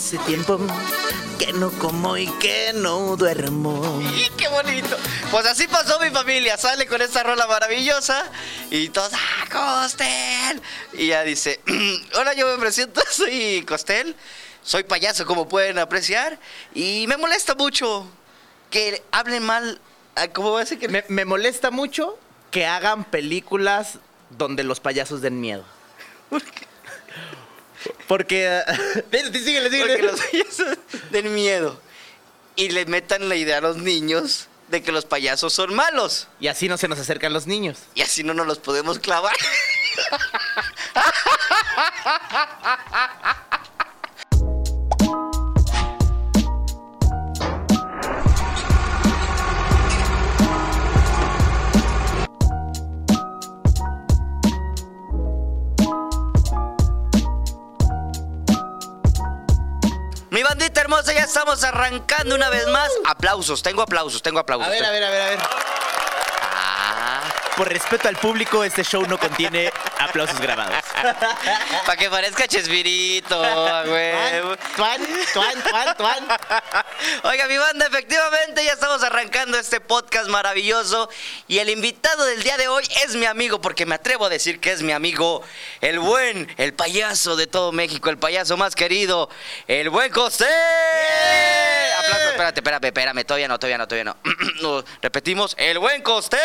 Hace tiempo que no como y que no duermo. ¡Y qué bonito! Pues así pasó mi familia. Sale con esta rola maravillosa y todos, ¡ah, Costel! Y ya dice, hola, yo me presento, soy Costel. Soy payaso, como pueden apreciar. Y me molesta mucho que hablen mal. ah, ¿Cómo va a ser que Me, me molesta mucho que hagan películas donde los payasos den miedo. Porque. Síguele, síguele. Porque los payasos den miedo. Y le metan la idea a los niños de que los payasos son malos. Y así no se nos acercan los niños. Y así no nos los podemos clavar. bandita hermosa, ya estamos arrancando una vez más. Aplausos, tengo aplausos, tengo aplausos. A ver, a ver, a ver, a ver. Ah. Por respeto al público, este show no contiene aplausos grabados. Para que parezca Chespirito, huevo. Tuan, tuan, tuan, tuan. Oiga, mi banda, efectivamente ya estamos arrancando este podcast maravilloso y el invitado del día de hoy es mi amigo, porque me atrevo a decir que es mi amigo, el buen, el payaso de todo México, el payaso más querido, el buen José. Aplausos, espérate, espérate, espérame, todavía no, todavía no, todavía no. Repetimos, el buen Costé.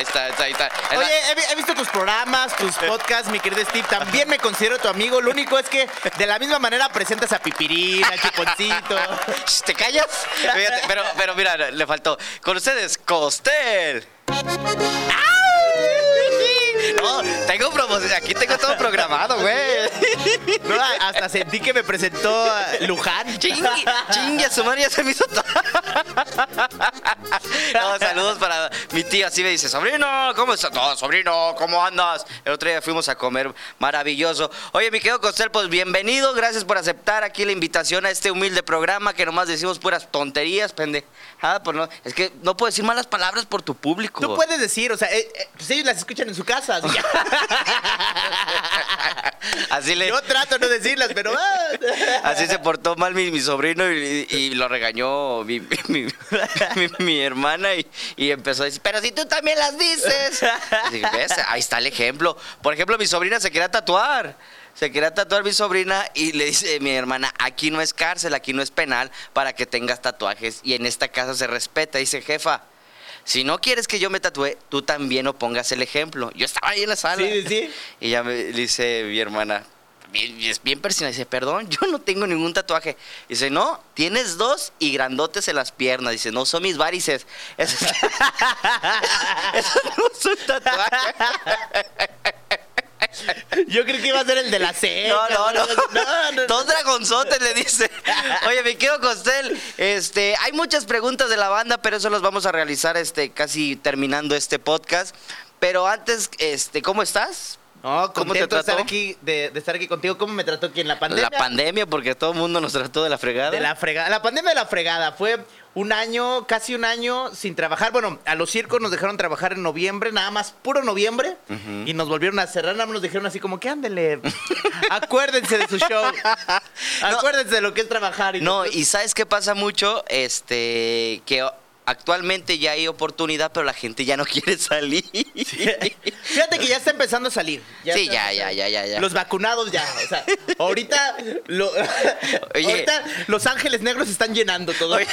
Ahí está, ahí está, ahí Oye, he, vi- he visto tus programas, tus podcasts, mi querido Steve. También me considero tu amigo. Lo único es que de la misma manera presentas a Pipirín, a Chuponcito. ¿Te callas? Fíjate, pero, pero mira, le faltó. Con ustedes, Costel. No, tengo promoción. Aquí tengo todo programado, güey. No, hasta sentí que me presentó Luján. Chingue, chingue, a su madre ya se me hizo todo. No, saludos para mi tío. Así me dice, sobrino, ¿cómo estás? No, sobrino, ¿cómo andas? El otro día fuimos a comer, maravilloso. Oye, mi querido Costel, pues bienvenido. Gracias por aceptar aquí la invitación a este humilde programa que nomás decimos puras tonterías, pende. Ah, pues no, es que no puedo decir malas palabras por tu público. Tú puedes decir, o sea, eh, eh, pues ellos las escuchan en su casa. Así que- Así le. Yo trato de no decirlas, pero. ah. Así se portó mal mi, mi sobrino y, y lo regañó mi, mi- mi- mi hermana y, y empezó a decir, pero si tú también las dices. Ahí está el ejemplo. Por ejemplo, mi sobrina se quería tatuar. Se quería tatuar mi sobrina y le dice mi hermana, aquí no es cárcel, aquí no es penal para que tengas tatuajes y en esta casa se respeta. Dice, jefa, si no quieres que yo me tatúe, tú también no pongas el ejemplo. Yo estaba ahí en la sala. Sí, sí. Y ya me dice mi hermana, bien- es bien personal, dice, perdón, yo no tengo ningún tatuaje. Dice, no, tienes dos y grandotes en las piernas. Dice, no, son mis varices. Eso, eso no es un tatuaje. Yo creí que iba a ser el de la C. No, no, no. no, no. Dos dragonzotes le dice. Oye, mi querido Costel, este, hay muchas preguntas de la banda, pero eso las vamos a realizar este, casi terminando este podcast. Pero antes, este, ¿cómo estás? No, ¿Cómo te contento de estar trató? aquí, de, de estar aquí contigo. ¿Cómo me trató aquí en la pandemia? La pandemia, porque todo el mundo nos trató de la fregada. De la fregada. La pandemia de la fregada. Fue un año, casi un año sin trabajar. Bueno, a los circos nos dejaron trabajar en noviembre, nada más puro noviembre. Y nos volvieron a cerrar. Nada más nos dijeron así como que ándele. acuérdense de su show. Acuérdense de lo que es trabajar. Y No, y ¿sabes qué pasa mucho? Este, que actualmente ya hay oportunidad, pero la gente ya no quiere salir. Fíjate que ya está empezando a salir. Sí, ya, ya, ya, ya, ya. Los vacunados ya. O sea, ahorita, lo- Oye. ahorita Los Ángeles Negros están llenando todo.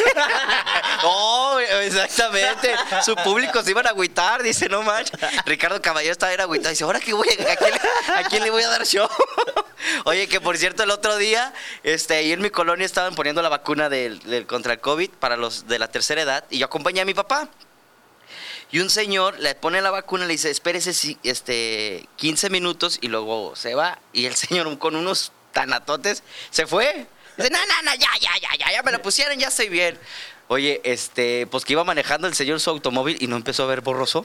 Oh, exactamente. Su público se iban a agüitar, dice, no manches. Ricardo Caballero estaba bien agüitado. Dice, ¿ahora qué voy a, a quién, le- a quién le voy a dar show? Oye, que por cierto, el otro día, este, ahí en mi colonia estaban poniendo la vacuna del, del contra el COVID para los de la tercera edad y yo acompañé a mi papá. Y un señor le pone la vacuna y le dice, espérese este, 15 minutos y luego se va. Y el señor con unos tanatotes se fue. Dice, no, no, no, ya, ya, ya, ya, ya me la pusieron, ya estoy bien. Oye, este, pues que iba manejando el señor su automóvil y no empezó a ver borroso.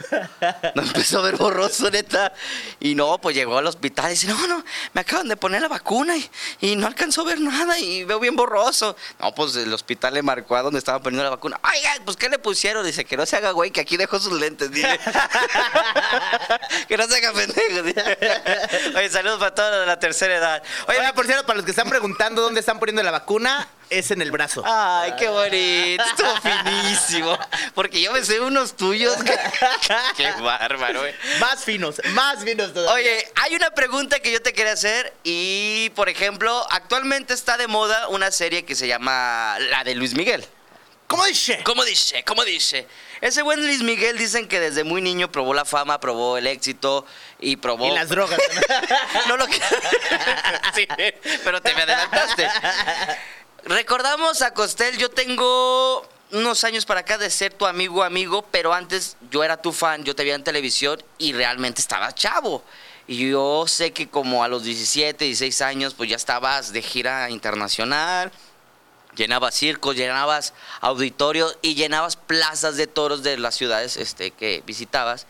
No empezó a ver borroso, neta. Y no, pues llegó al hospital y dice, no, no, me acaban de poner la vacuna y, no alcanzó a ver nada y veo bien borroso. No, pues el hospital le marcó a donde estaba poniendo la vacuna. Oiga, pues ¿qué le pusieron? Dice, que no se haga güey, que aquí dejó sus lentes. Que no se haga pendejo. Oye, saludos para todos de la tercera edad. Oye, por cierto, para los que están preguntando dónde están poniendo la vacuna, es en el brazo. Ay, qué bonito, estuvo finísimo. Porque yo me sé unos tuyos. que- qué bárbaro, eh. Más finos, más finos todavía. Oye, hay una pregunta que yo te quería hacer y, por ejemplo, actualmente está de moda una serie que se llama La de Luis Miguel. ¿cómo dice? ¿Cómo dice? ¿Cómo dice? Ese buen Luis Miguel dicen que desde muy niño probó la fama, probó el éxito y probó... Y las drogas. No lo que... sí, pero te me adelantaste. Recordamos a Costel, yo tengo unos años para acá de ser tu amigo amigo, pero antes yo era tu fan, yo te veía en televisión y realmente estaba chavo. Y yo sé que como a los 17, 16 años, pues ya estabas de gira internacional, llenabas circos, llenabas auditorios y llenabas plazas de toros de las ciudades este, que visitabas.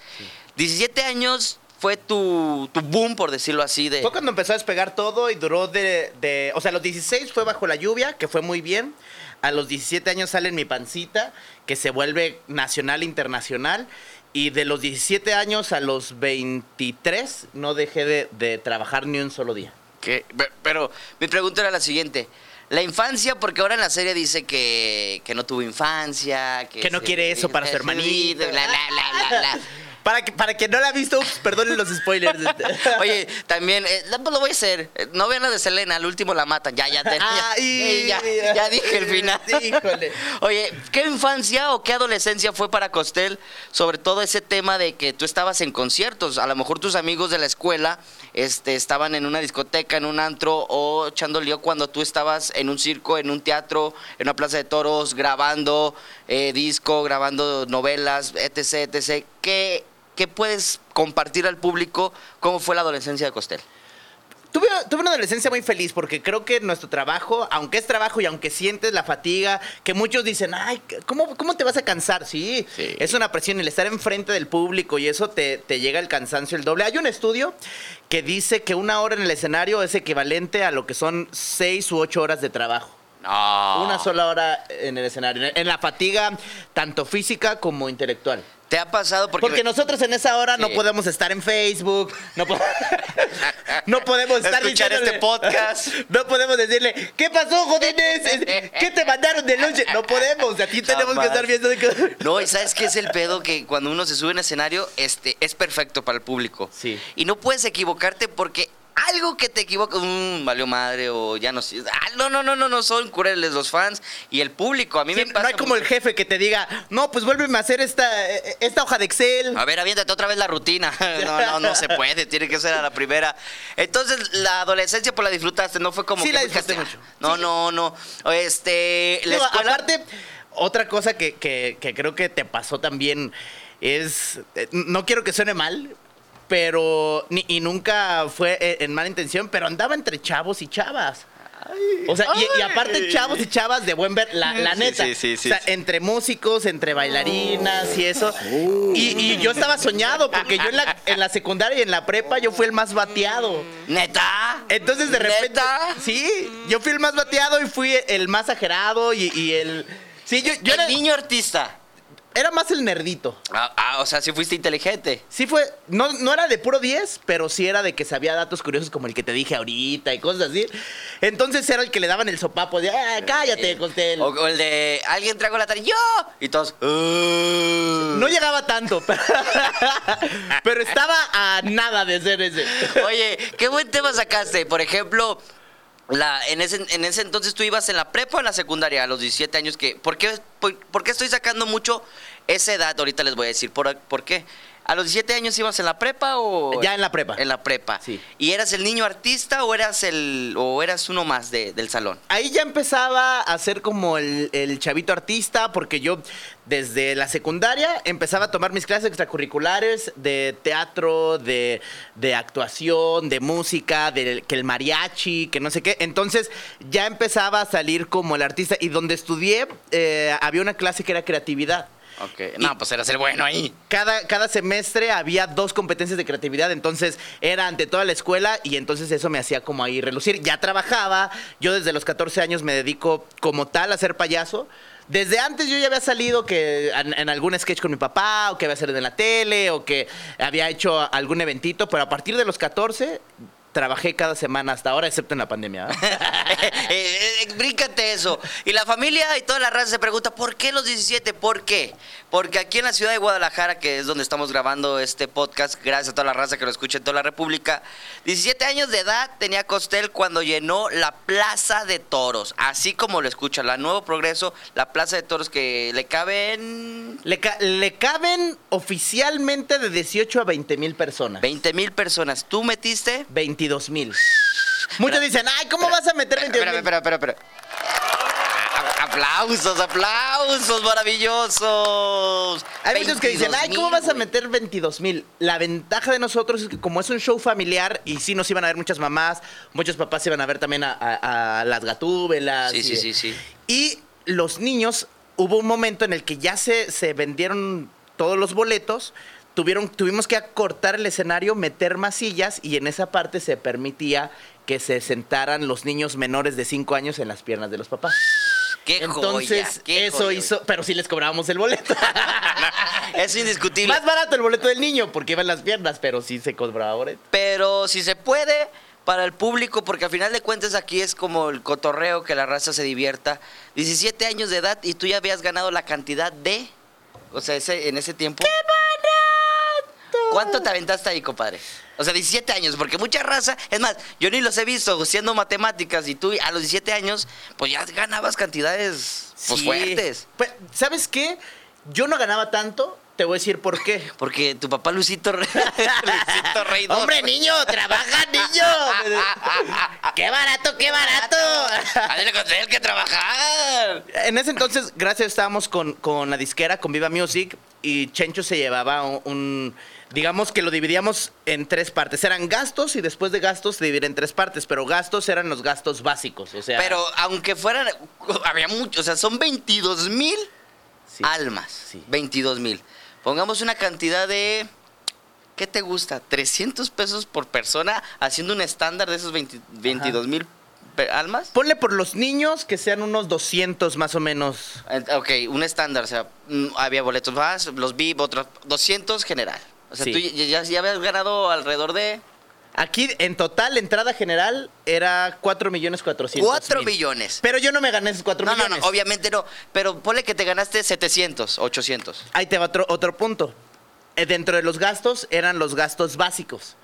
17 años fue tu, tu boom, por decirlo así, de... Fue cuando empezó a despegar todo y duró de, de- O sea, a los 16 fue bajo la lluvia, que fue muy bien. A los 17 años sale en mi pancita, que se vuelve nacional, internacional. Y de los 17 años a los 23 no dejé de, de trabajar ni un solo día. Pe- Pero mi pregunta era la siguiente. La infancia, porque ahora en la serie dice que, que no tuvo infancia, que, Que no se- quiere eso para su hermanita. Bla, bla, bla, bla, bla. Para que, para que no la ha visto, ups, perdonen los spoilers. Oye, también, eh, no, pues lo voy a hacer. Eh, No vean la de Selena, al último la matan. Ya, ya, te, ya, Ay, ya, ya dije el final. Híjole. Oye, ¿qué infancia o qué adolescencia fue para Costel? Sobre todo ese tema de que tú estabas en conciertos. A lo mejor tus amigos de la escuela este, estaban en una discoteca, en un antro o echando lío cuando tú estabas en un circo, en un teatro, en una plaza de toros, grabando eh, disco, grabando novelas, etc, etc. ¿Qué, ¿Qué puedes compartir al público? ¿Cómo fue la adolescencia de Costel? Tuve, tuve una adolescencia muy feliz porque creo que nuestro trabajo, aunque es trabajo y aunque sientes la fatiga, que muchos dicen, ay, ¿cómo, cómo te vas a cansar? Sí, Sí. es una presión el estar enfrente del público y eso te, te llega el cansancio el doble. Hay un estudio que dice que una hora en el escenario es equivalente a lo que son seis u ocho horas de trabajo. No. Una sola hora en el escenario, en la fatiga tanto física como intelectual. ¿Te ha pasado? Porque, Porque nosotros en esa hora no podemos estar en Facebook, no, po- no podemos estar Escuchar este podcast. No podemos decirle, ¿qué pasó, jodines? ¿Qué te mandaron de lonche? No podemos, aquí tenemos Jamás. que estar viendo de. No, y sabes qué es el pedo que cuando uno se sube en escenario, este, es perfecto para el público. Sí. Y no puedes equivocarte porque algo que te equivoca, mmm, valió madre o ya no sé. Ah, no, no, no, no, no son crueles los fans y el público. A mí Sí, me pasa. no hay como el jefe que te diga, no, pues vuélveme a hacer esta, esta hoja de Excel. A ver, aviéntate otra vez la rutina. No, no, no se puede, tiene que ser a la primera. Entonces, la adolescencia pues la disfrutaste, no fue como Sí, que la disfruté mucho. No, Sí. no, no. Este, la Digo, escuela Aparte, otra cosa que, que- que creo que te pasó también es, eh, no quiero que suene mal, pero, ni- y nunca fue eh, en mala intención, pero andaba entre chavos y chavas. O sea, y, y aparte chavos y chavas de buen ver, la, neta. sí, sí, sí, o sea, entre músicos, entre bailarinas y eso. Y, y yo estaba soñado, porque yo en la, en la secundaria y en la prepa yo fui el más bateado. ¿Neta? Entonces de repente. ¿Neta? Sí, yo fui el más bateado y fui el más ajerado y, y el. Sí, yo, yo el era, niño artista. Era más el nerdito. Ah, ah, o sea, si fuiste inteligente. Sí fue, no, no era de puro 10, pero sí era de que sabía datos curiosos como el que te dije ahorita y cosas así. Entonces era el que le daban el sopapo de, ah, cállate, Costel. O, o el de alguien trago la tarea, yo. Y todos. "Uh". No llegaba tanto, pero, pero estaba a nada de ser ese. Oye, qué buen tema sacaste. Por ejemplo, la, en, ese, en ese entonces tú ibas en la prepa o en la secundaria a los 17 años. Que, ¿por, qué, por, qué estoy sacando mucho esa edad? Ahorita les voy a decir por, por qué. ¿A los 17 años ibas en la prepa o...? Ya en la prepa. En la prepa. Sí. ¿Y eras el niño artista o eras el o eras uno más de- del salón? Ahí ya empezaba a ser como el, el chavito artista, porque yo desde la secundaria empezaba a tomar mis clases extracurriculares de teatro, de, de actuación, de música, de que el mariachi, que no sé qué. Entonces ya empezaba a salir como el artista. Y donde estudié eh, había una clase que era creatividad. Ok. No, pues eras el bueno ahí. Cada, cada semestre había dos competencias de creatividad, entonces era ante toda la escuela y entonces eso me hacía como ahí relucir. Ya trabajaba, yo desde los 14 años me dedico como tal a ser payaso. Desde antes yo ya había salido que en, en algún sketch con mi papá, o que había salido en la tele, o que había hecho algún eventito, pero a partir de los 14 trabajé cada semana hasta ahora, excepto en la pandemia. ¿eh? Eh, eh, bríncate eso. Y la familia y toda la raza se pregunta, ¿por qué los 17? ¿Por qué? Porque aquí en la ciudad de Guadalajara, que es donde estamos grabando este podcast, gracias a toda la raza que lo escucha en toda la República, 17 años de edad tenía Costel cuando llenó la Plaza de Toros. Así como lo escucha, la Nuevo Progreso, la Plaza de Toros que le caben Le, ca- le caben oficialmente de 18 a 20 mil personas. 20 mil personas. ¿Tú metiste? 22 mil. Muchos dicen, ay, ¿cómo vas a meter 22 Espera, mil? espera, espera, espera. Aplausos, aplausos, maravillosos. Hay muchos que dicen, 22,000, ay, ¿cómo vas a güey". meter 22 mil? La ventaja de nosotros es que como es un show familiar y sí nos iban a ver muchas mamás, muchos papás iban a ver también a, a- a las gatúbelas. Sí, y- sí, sí, sí. Y los niños, hubo un momento en el que ya se, se vendieron todos los boletos, tuvieron, tuvimos que acortar el escenario, meter más sillas y en esa parte se permitía que se sentaran los niños menores de 5 años en las piernas de los papás. Qué Entonces, joya, qué eso joya, hizo, pero sí les cobrábamos el boleto. Es indiscutible. Más barato el boleto del niño porque iba en las piernas, pero sí se cobraba boleto. Pero si se puede, para el público, porque al final de cuentas aquí es como el cotorreo, que la raza se divierta. 17 años de edad y tú ya habías ganado la cantidad de... O sea, ese, en ese tiempo... ¡Qué! ¿Cuánto te aventaste ahí, compadre? O sea, 17 años, porque mucha raza... Es más, yo ni los he visto siendo matemáticas y tú a los 17 años, pues ya ganabas cantidades pues, Sí. fuertes. Pues, ¿Sabes qué? Yo no ganaba tanto, te voy a decir por qué. Porque tu papá Luisito, Re- Luisito Rey. Hombre, niño, trabaja, niño. qué barato, qué barato. Ándale con él que trabajar. En ese entonces, gracias, estábamos con, con la disquera, con Viva Music, y Chencho se llevaba un, un- digamos que lo dividíamos en tres partes. Eran gastos y después de gastos se dividía en tres partes, pero gastos eran los gastos básicos, o sea... Pero aunque fueran, había muchos, o sea, son 22 mil sí. almas. Sí. 22 mil. Pongamos una cantidad de, ¿qué te gusta? 300 pesos por persona haciendo un estándar de esos 20 22 mil almas. Ponle por los niños que sean unos 200 más o menos. Ok, un estándar, o sea, mm, había boletos más, los VIP, otros 200 general. O sea, Sí. tú ya, habías ganado alrededor de Aquí, en total, la entrada general era 4 millones 400 4 mil. millones. Pero yo no me gané esos 4 No, no, millones. no, obviamente no. Pero ponle que te ganaste 700, 800. Ahí te va otro, otro punto. Eh, dentro de los gastos eran los gastos básicos.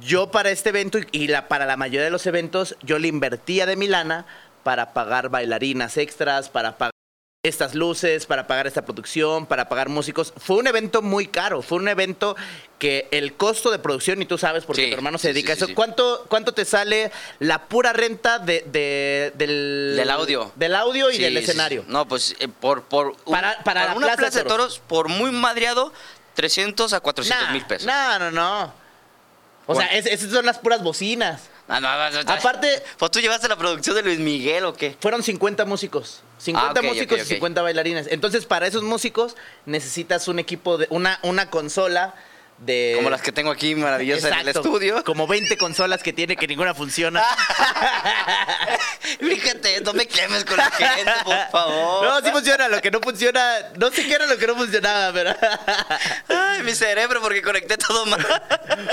Yo para este evento y- y la, para la mayoría de los eventos, yo le invertía de mi lana para pagar bailarinas extras, para pagar estas luces, para pagar esta producción, para pagar músicos. Fue un evento muy caro, fue un evento que el costo de producción, y tú sabes porque Sí, tu hermano se dedica sí, a eso. ¿cuánto, ¿cuánto te sale la pura renta de, de- del, Del audio. Del audio y del escenario. No, pues eh, por, por, un- Para- para la una Plaza de plaza de Toros. por muy madreado, 300 a 400 mil pesos. No, no, no. O sea, es- esas son las puras bocinas. No, no, no, no. Aparte- Pues tú llevaste la producción de Luis Miguel o qué? Fueron 50 músicos. 50 Ah, ok, músicos ok, ok. y 50 bailarines. Entonces, para esos músicos necesitas un equipo de una, una consola de Como las que tengo aquí maravillosas en el estudio. Como 20 consolas que tiene que ninguna funciona. Fíjate, no me quemes con la gente, por favor. No, sí funciona. Lo que no funciona, no sé qué era lo que no funcionaba, pero Ay, mi cerebro, porque conecté todo mal.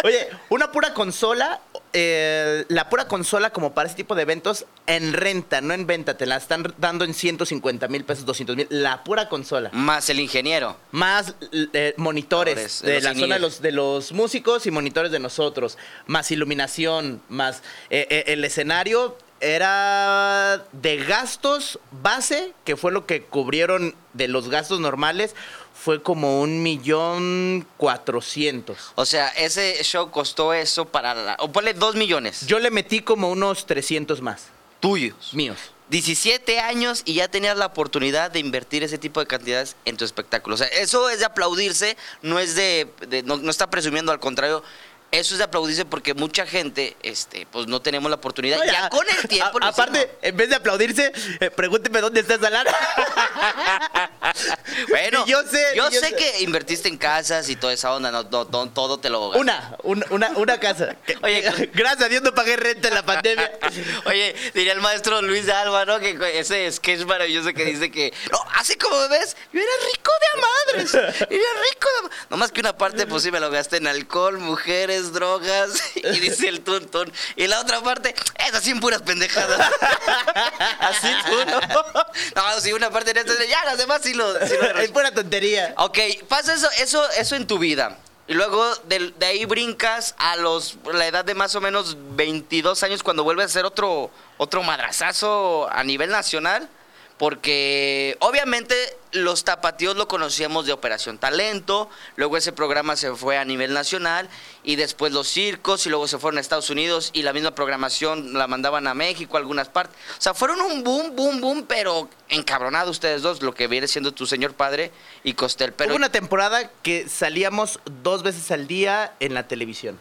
Oye, una pura consola, eh, la pura consola como para ese tipo de eventos, en renta, no en venta, te la están dando en 150 mil pesos, 200 mil, la pura consola. Más el ingeniero. Más eh, monitores de la zona de los, de los músicos y monitores de nosotros, más iluminación, más eh, el escenario. era de gastos base, que fue lo que cubrieron de los gastos normales, fue como un millón cuatrocientos. O sea, ese show costó eso para la... O ponle dos millones. Yo le metí como unos 300 más, tuyos. míos. 17 años y ya tenías la oportunidad de invertir ese tipo de cantidades en tu espectáculo. O sea, eso es de aplaudirse, no es de, de- no, no está presumiendo, al contrario, eso es de aplaudirse porque mucha gente, este, pues no tenemos la oportunidad. Ya, con el tiempo. a- aparte, hicimos. en vez de aplaudirse, eh, pregúnteme dónde está esa lana. bueno, Y yo sé, yo yo sé, sé. que invertiste en casas y toda esa onda, no, no, no, todo te lo Una, una, una, una casa. Oye, gracias a Dios no pagué renta en la pandemia. Oye, diría el maestro Luis de Alba, ¿no? Que ese sketch maravilloso que dice que, no, así como ves, yo era rico de a madres. Era rico de a ma-". No más que una parte, pues sí me lo gasté en alcohol, mujeres, drogas, y dice el tuntún. Y la otra parte, es así en puras pendejadas. así tú, ¿no? No, sí, una parte en esto, ya, las demás sí lo... Sí lo es pura tontería. Ok, pasa eso, eso, eso en tu vida. Y luego de, de ahí brincas a los la edad de más o menos 22 años cuando vuelves a hacer otro, otro madrazazo a nivel nacional. Porque obviamente los tapatíos lo conocíamos de Operación Talento, luego ese programa se fue a nivel nacional y después los circos y luego se fueron a Estados Unidos y la misma programación la mandaban a México, a algunas partes. O sea, fueron un boom, boom, boom, pero encabronados ustedes dos, lo que viene siendo tu señor padre y Costel. Pero Hubo una temporada que salíamos dos veces al día en la televisión.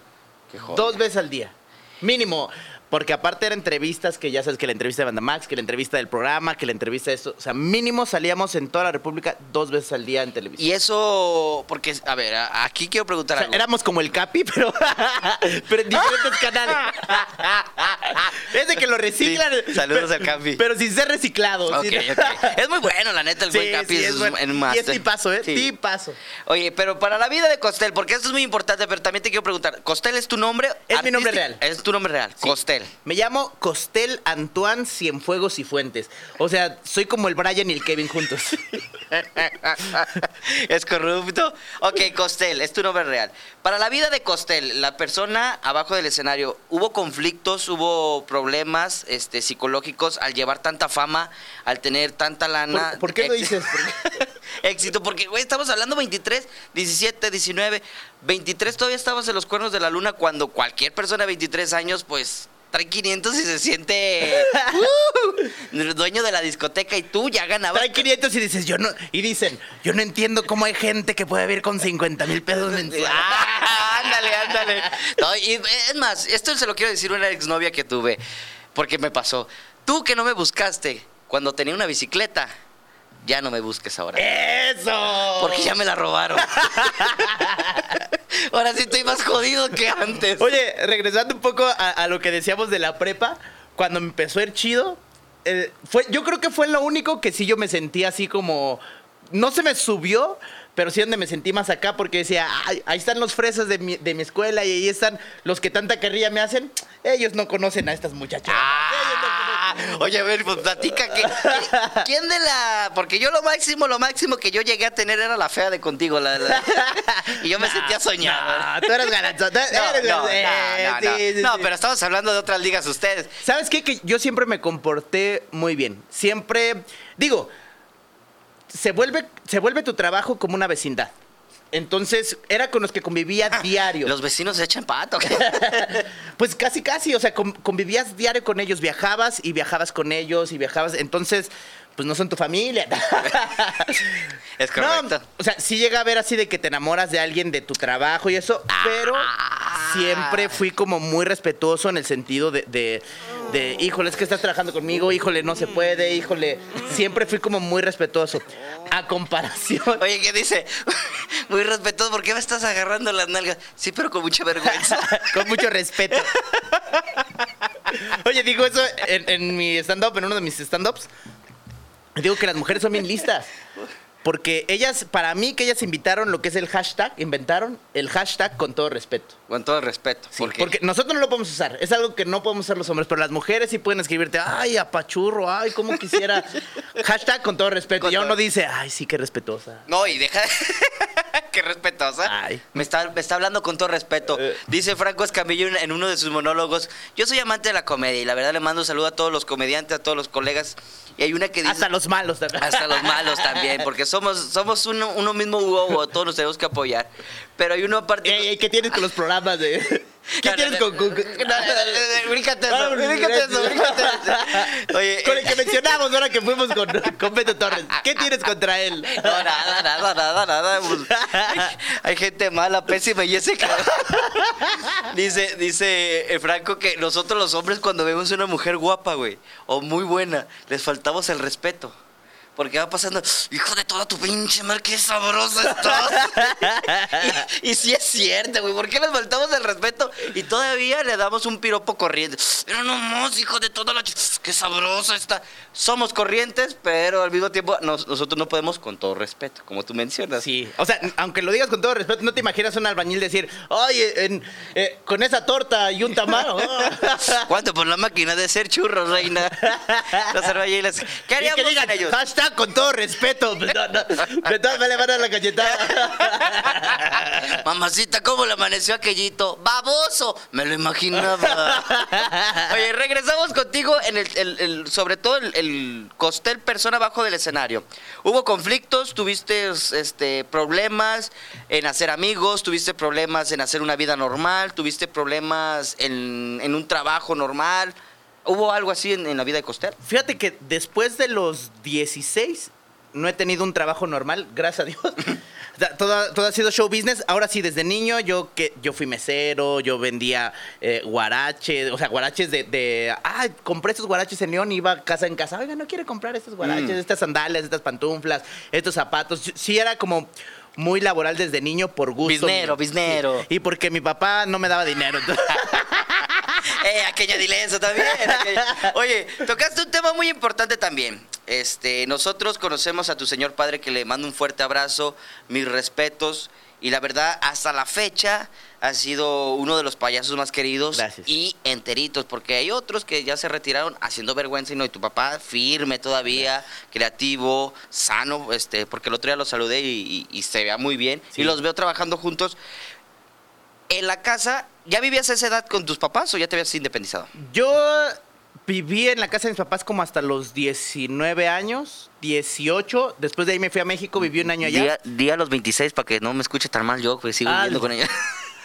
Qué. Dos veces al día. Mínimo. Porque aparte eran entrevistas que ya sabes que la entrevista de Banda Max, que la entrevista del programa, que la entrevista de esto. O sea, mínimo salíamos en toda la República dos veces al día en televisión. Y eso, porque, a ver, aquí quiero O preguntar sea, algo. éramos como el Capi, pero, pero en diferentes canales. es de que lo reciclan. Sí, saludos pero- al Capi. Pero sin ser reciclado. Ok, ¿sí? ok. Es muy bueno, la neta, el Sí, buen Capi sí, es, es bueno. en Y es tipazo, ¿eh? Tipazo. Oye, pero para la vida de Costel, porque esto es muy importante, pero también te quiero preguntar, ¿Costel es tu nombre? Es mi nombre real. Es tu nombre real, Costel. Me llamo Costel Antoine Cienfuegos y Fuentes. O sea, soy como el Brian y el Kevin juntos. es corrupto. Ok, Costel, es tu nombre real. Para la vida de Costel, la persona abajo del escenario, ¿hubo conflictos, hubo problemas este, psicológicos al llevar tanta fama, al tener tanta lana? ¿Por, por qué lo dices? Éxito, porque, güey, estamos hablando 23, 17, 19. 23 todavía estabas en los cuernos de la luna cuando cualquier persona de 23 años, pues, trae 500 y se siente uh, dueño de la discoteca y tú ya ganabas. Trae 500 y dices, yo no. Y dicen, yo no entiendo cómo hay gente que puede vivir con 50 mil pesos mensuales. Ah, ándale, ándale. No, y es más, esto se lo quiero decir a una exnovia que tuve, porque me pasó. Tú que no me buscaste cuando tenía una bicicleta, ya no me busques ahora. ¡Eso! Porque ya me la robaron. Ahora sí estoy más jodido que antes. Oye, regresando un poco a, a lo que decíamos de la prepa, cuando me empezó a ir chido, eh, fue, yo creo que fue lo único que sí yo me sentí así como. No se me subió, pero sí donde me sentí más acá, porque decía, "Ay, ahí están los fresas de mi, de mi escuela y ahí están los que tanta carrilla me hacen. Ellos no conocen a estas muchachas. Ah, oye, a ver, pues platica que, que- ¿Quién de la.? Porque yo lo máximo, lo máximo que yo llegué a tener era la fea de contigo. La, la- y yo me sentía soñado. No, tú eres galanzón. No, eres no, no, galanzón. no, Sí, no. sí, No, sí. pero estamos hablando de otras ligas ustedes. ¿Sabes qué? Que yo siempre me comporté muy bien. Siempre, digo, se vuelve, se vuelve tu trabajo como una vecindad. Entonces, era con los que convivía diario. Los vecinos se echan pato. Pues casi, casi, o sea, con- convivías diario con ellos, viajabas y viajabas con ellos y viajabas, entonces, pues no son tu familia. Es correcto. No, o sea, sí llega a ver así de que te enamoras de alguien de tu trabajo y eso, pero siempre fui como muy respetuoso en el sentido de, de, de, híjole, es que estás trabajando conmigo, híjole, no se puede, híjole. Siempre fui como muy respetuoso. A comparación. Oye, ¿qué dice? Muy respetuoso, ¿por qué me estás agarrando las nalgas? Sí, pero con mucha vergüenza. Con mucho respeto. Oye, digo eso en, en mi stand-up, en uno de mis stand-ups. Digo que las mujeres son bien listas. Porque ellas, para mí que ellas invitaron lo que es el hashtag, inventaron el hashtag con todo respeto. Con todo respeto. Sí, porque porque nosotros no lo podemos usar. Es algo que no podemos usar los hombres, pero las mujeres sí pueden escribirte, ay, apachurro, ay, cómo quisiera. Hashtag con todo respeto. Con y ya todo- uno dice, ay, sí, qué respetuosa. No, y deja. Qué respetuosa. Ay. Me está, me está hablando con todo respeto. Eh. Dice Franco Escamillo en, en uno de sus monólogos: Yo soy amante de la comedia y la verdad le mando un saludo a todos los comediantes, a todos los colegas. Y hay una que dice. Hasta los malos también. Hasta los malos también, porque somos, somos uno, uno mismo Hugo, todos nos tenemos que apoyar. Pero hay uno aparte. Ey, ey, ¿Qué tienes con los programas de.? ¿Qué No, tienes no, con.? con- Bríncate eso, bríncate eso, bríncate eso. Oye, Con el eh, que mencionamos ahora que fuimos con, con Beto Torres. ¿Qué tienes contra él? No, nada, nada, nada, nada. pues, hay gente mala, pésima y ese cabrón. Dice, dice eh, Franco que nosotros los hombres cuando vemos una mujer guapa, güey, o muy buena, les faltamos el respeto. Porque va pasando, hijo de toda tu pinche madre, qué sabrosa estás. y, y sí es cierto, güey, ¿por qué les faltamos el respeto? Y todavía le damos un piropo corriente. Pero no más, hijo de toda la... ch- Qué sabrosa está. Somos corrientes, pero al mismo tiempo nos- nosotros no podemos con todo respeto, como tú mencionas. Sí, o sea, aunque lo digas con todo respeto, no te imaginas un albañil decir, oye, en- eh, con esa torta y un tamal. oh". ¿Cuánto por la máquina de ser churros, reina? Los albañiles. ¿Qué Y haríamos que digan, sin ellos? hashtag con todo respeto. No, no, de todas maneras van a la cachetada. Mamacita, ¿cómo le amaneció aquellito? ¡Baboso! Me lo imaginaba. Oye, regresamos contigo en el, el- el- sobre todo el, el costel persona abajo del escenario. ¿Hubo conflictos? ¿Tuviste este, problemas en hacer amigos? ¿Tuviste problemas en hacer una vida normal? ¿Tuviste problemas en, en un trabajo normal? ¿Hubo algo así en, en la vida de costel? Fíjate que después de los 16 no he tenido un trabajo normal, gracias a Dios. Todo, todo ha sido show business. Ahora sí, desde niño yo que yo fui mesero, yo vendía eh, guaraches, o sea, guaraches de, de, ah, compré estos guaraches en León, iba casa en casa, oiga, no quiere comprar estos guaraches, Mm. estas sandalias, estas pantuflas, estos zapatos. Sí era como muy laboral desde niño por gusto. Biznero, biznero. Y porque mi papá no me daba dinero. entonces- Eh, aquella dile eso también. aquella- Oye, tocaste un tema muy importante también. Este, nosotros conocemos a tu señor padre que le mando un fuerte abrazo, mis respetos. Y la verdad, hasta la fecha ha sido uno de los payasos más queridos Gracias. y enteritos, porque hay otros que ya se retiraron haciendo vergüenza y no. Y tu papá firme todavía, creativo, sano, este, porque el otro día lo saludé y, y- y se vea muy bien. Sí. Y los veo trabajando juntos. En la casa, ¿ya vivías a esa edad con tus papás o ya te habías independizado? Yo viví en la casa de mis papás como hasta los 19 años, 18. Después de ahí me fui a México, viví un año allá. Día, día a los 26 para que no me escuche tan mal yo, pues sigo viviendo con ella.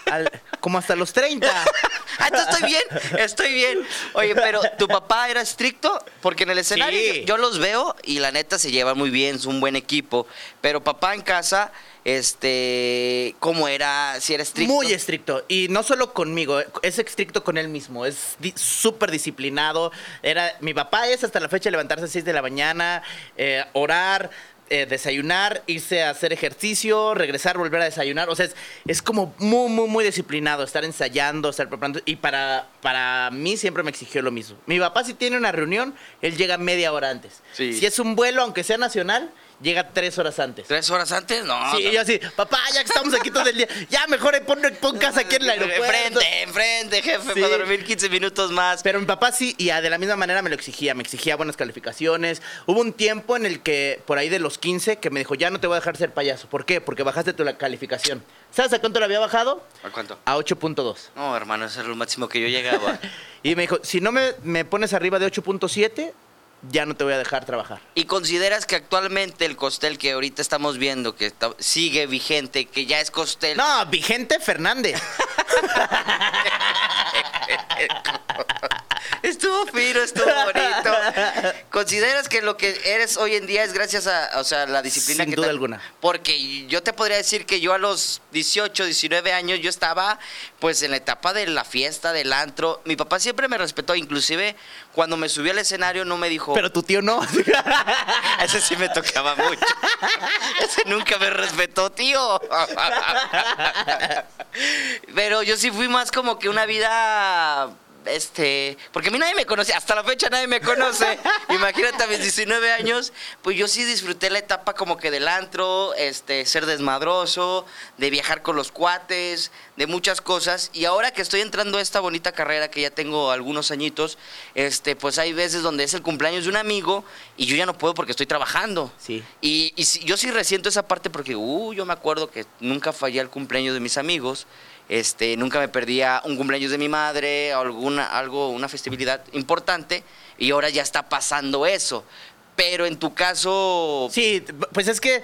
Al- como hasta los 30. ah, entonces estoy bien, estoy bien. Oye, pero tu papá era estricto porque en el escenario Sí. yo, yo los veo y la neta se llevan muy bien, es un buen equipo. Pero papá en casa, este, ¿cómo era? Si era estricto. Muy estricto. Y no solo conmigo, es estricto con él mismo. Es di- súper disciplinado. Era, mi papá es hasta la fecha levantarse a 6 de la mañana, eh, orar. eh, desayunar, irse a hacer ejercicio, regresar, volver a desayunar. O sea, es, es como muy, muy, muy disciplinado estar ensayando, estar preparando. Y para, para mí siempre me exigió lo mismo. Mi papá si tiene una reunión, él llega media hora antes. Sí. Si es un vuelo, aunque sea nacional, llega tres horas antes. ¿Tres horas antes? No. Sí, no. y yo así, papá, ya que estamos aquí todo el día, ya mejor pon, pon casa aquí en el aeropuerto. Enfrente, enfrente, jefe, Sí. para dormir 15 minutos más. Pero mi papá sí, y de la misma manera me lo exigía, me exigía buenas calificaciones. Hubo un tiempo en el que, por ahí de los 15, que me dijo, ya no te voy a dejar ser payaso. ¿Por qué? Porque bajaste tu calificación. ¿Sabes a cuánto lo había bajado? ¿A cuánto? A 8.2. No, hermano, ese era lo máximo que yo llegaba. Y me dijo, si no me, me pones arriba de 8.7, ya no te voy a dejar trabajar. ¿Y consideras que actualmente el costel que ahorita estamos viendo, que está- sigue vigente, que ya es costel? No, Vigente Fernández. Estuvo fino, estuvo bonito. ¿Consideras que lo que eres hoy en día es gracias a o sea, la disciplina Sin que duda te- alguna. Porque yo te podría decir que yo a los 18, 19 años yo estaba pues en la etapa de la fiesta, del antro. Mi papá siempre me respetó, inclusive cuando me subí al escenario no me dijo... Pero tu tío no. Ese sí me tocaba mucho. Ese nunca me respetó, tío. Pero yo sí fui más como que una vida este, porque a mí nadie me conoce, hasta la fecha nadie me conoce. Imagínate a mis 19 años, pues yo sí disfruté la etapa como que del antro, este, ser desmadroso, de viajar con los cuates, de muchas cosas. Y ahora que estoy entrando a esta bonita carrera, que ya tengo algunos añitos, este, pues hay veces donde es el cumpleaños de un amigo y yo ya no puedo porque estoy trabajando. Sí. Y, y yo sí resiento esa parte porque, uh, yo me acuerdo que nunca fallé al cumpleaños de mis amigos. Este, nunca me perdía un cumpleaños de mi madre, alguna, algo, una festividad importante, y ahora ya está pasando eso. Pero en tu caso, Sí, pues es que,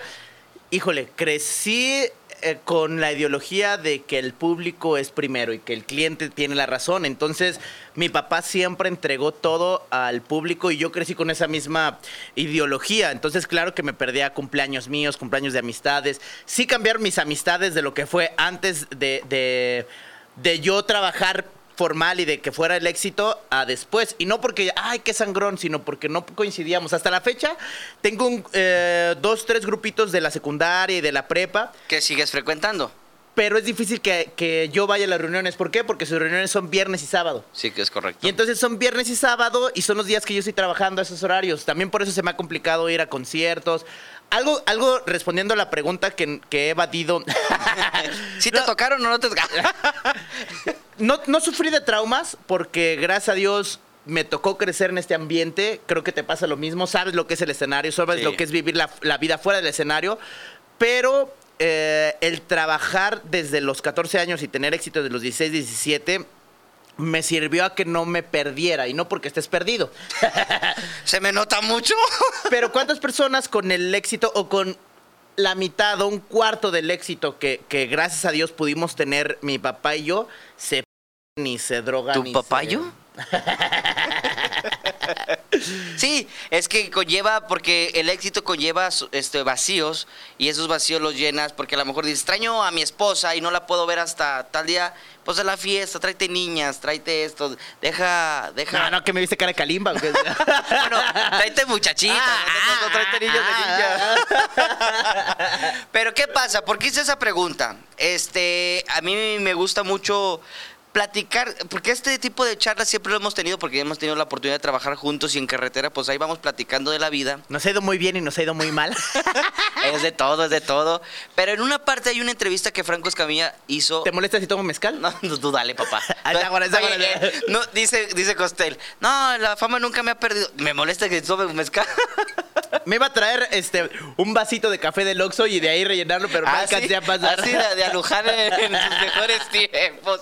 híjole, crecí eh, con la ideología de que el público es primero y que el cliente tiene la razón. Entonces, mi papá siempre entregó todo al público y yo crecí con esa misma ideología. Entonces, claro que me perdía cumpleaños míos, cumpleaños de amistades. Sí cambiaron mis amistades de lo que fue antes de, de, de yo trabajar formal y de que fuera el éxito a después. Y no porque, ay, qué sangrón, sino porque no coincidíamos. Hasta la fecha tengo un, eh, dos, tres grupitos de la secundaria y de la prepa, ¿qué sigues frecuentando? pero es difícil que, que yo vaya a las reuniones. ¿Por qué? Porque sus reuniones son viernes y sábado. Sí, que es correcto. Y entonces son viernes y sábado y son los días que yo estoy trabajando a esos horarios. También por eso se me ha complicado ir a conciertos. Algo, algo respondiendo a la pregunta que, que he evadido. ¿Sí te No. tocaron o no te no, no sufrí de traumas porque gracias a Dios me tocó crecer en este ambiente. Creo que te pasa lo mismo. Sabes lo que es el escenario, sabes Sí. lo que es vivir la, la vida fuera del escenario. Pero eh, el trabajar desde los 14 años y tener éxito desde los 16, 17 me sirvió a que no me perdiera. Y no porque estés perdido. ¿Se me nota mucho? Pero ¿cuántas personas con el éxito o con la mitad o un cuarto del éxito que, que gracias a Dios pudimos tener mi papá y yo, se ni se drogan. ¿Tu ni papayo? se- Sí, es que conlleva, porque el éxito conlleva este, vacíos y esos vacíos los llenas porque a lo mejor dices, extraño a mi esposa y no la puedo ver hasta tal día, pues a la fiesta, tráete niñas, tráete esto, deja, deja... No, no, que me viste cara de calimba. Bueno, tráete muchachitas, Ah, no, tráete niños de niñas. Pero ¿qué pasa? ¿Por qué hice esa pregunta? Este, a mí me gusta mucho platicar, porque este tipo de charlas siempre lo hemos tenido, porque hemos tenido la oportunidad de trabajar juntos y en carretera, pues ahí vamos platicando de la vida. Nos ha ido muy bien y nos ha ido muy mal. Es de todo, es de todo. Pero en una parte hay una entrevista que Franco Escamilla hizo. ¿Te molesta si tomo mezcal? No, no, tú dale, papá. Ah, no, dice, dice Costel, no, la fama nunca me ha perdido. Me molesta que tome mezcal. Me iba a traer este un vasito de café del Oxxo y de ahí rellenarlo, pero no alcancé a pasar. Así de, de alujar en, en sus mejores tiempos.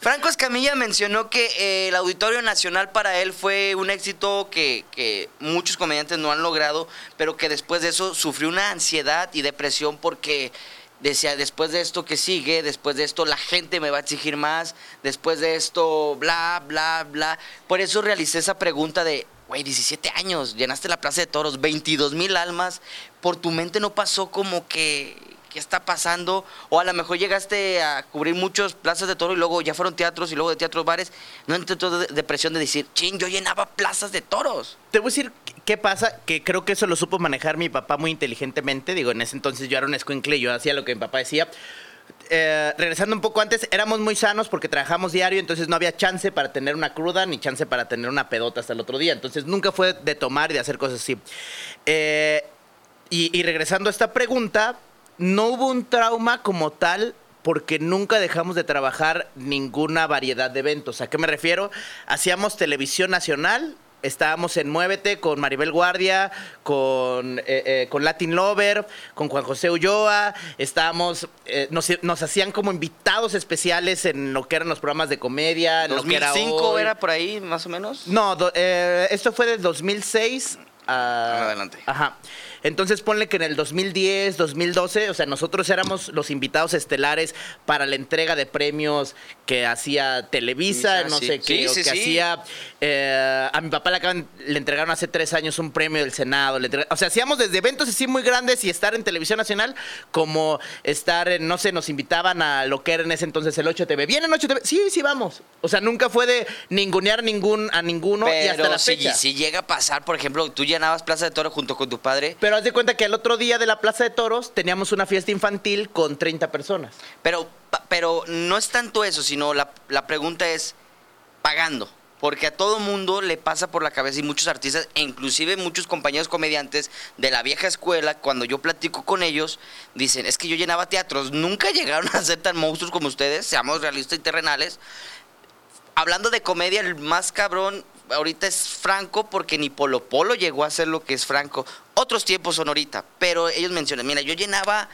Franco Escamilla mencionó que eh, el Auditorio Nacional para él fue un éxito que, que muchos comediantes no han logrado, pero que después de eso sufrió una ansiedad y depresión porque decía, después de esto que sigue, después de esto la gente me va a exigir más, después de esto, bla, bla, bla. Por eso realicé esa pregunta de, güey, 17 años, llenaste la Plaza de Toros, 22 mil almas, por tu mente no pasó como que, ¿qué está pasando? O a lo mejor llegaste a cubrir muchas plazas de toro y luego ya fueron teatros y luego de teatros bares, no entró de depresión de decir, ching, yo llenaba plazas de toros. Te voy a decir qué pasa, que creo que eso lo supo manejar mi papá muy inteligentemente. Digo, en ese entonces yo era un escuincle, yo hacía lo que mi papá decía. Eh, regresando un poco antes, éramos muy sanos porque trabajamos diario, entonces no había chance para tener una cruda ni chance para tener una pedota hasta el otro día. Entonces nunca fue de tomar y de hacer cosas así. Eh, y regresando a esta pregunta, no hubo un trauma como tal porque nunca dejamos de trabajar ninguna variedad de eventos. ¿A qué me refiero? Hacíamos televisión nacional. Estábamos en Muévete con Maribel Guardia, con, eh, eh, con Latin Lover, con Juan José Ulloa. Estábamos, eh, nos, nos hacían como invitados especiales en lo que eran los programas de comedia. en lo que era 2005 Hoy. era por ahí, más o menos. No, do- esto fue del 2006 a... Adelante. Ajá. Entonces ponle que en el 2010, 2012, o sea, nosotros éramos los invitados estelares para la entrega de premios que hacía Televisa, no sí. sé qué, Sí, o que hacía... eh, a mi papá le, acaban- le entregaron hace tres años un premio del Senado. le o sea, hacíamos desde eventos así muy grandes y estar en Televisión Nacional como estar en, no sé, nos invitaban a lo que era en ese entonces el 8TV. ¿Vienen 8TV? Sí, sí, vamos. O sea, nunca fue de ningunear ningún, a ninguno y hasta la si, fecha. si llega a pasar, por ejemplo, tú llenabas Plaza de Toro junto con tu padre, Pero haz de cuenta que el otro día de la Plaza de Toros teníamos una fiesta infantil con 30 personas. pero, pero no es tanto eso, sino la, la pregunta es, pagando. Porque a todo mundo le pasa por la cabeza y muchos artistas, e inclusive muchos compañeros comediantes de la vieja escuela, cuando yo platico con ellos, dicen, es que yo llenaba teatros, nunca llegaron a ser tan monstruos como ustedes, seamos realistas y terrenales. Hablando de comedia, el más cabrón ahorita es Franco porque ni Polo Polo llegó a ser lo que es Franco. Otros tiempos son ahorita, pero ellos mencionan, mira, yo llenaba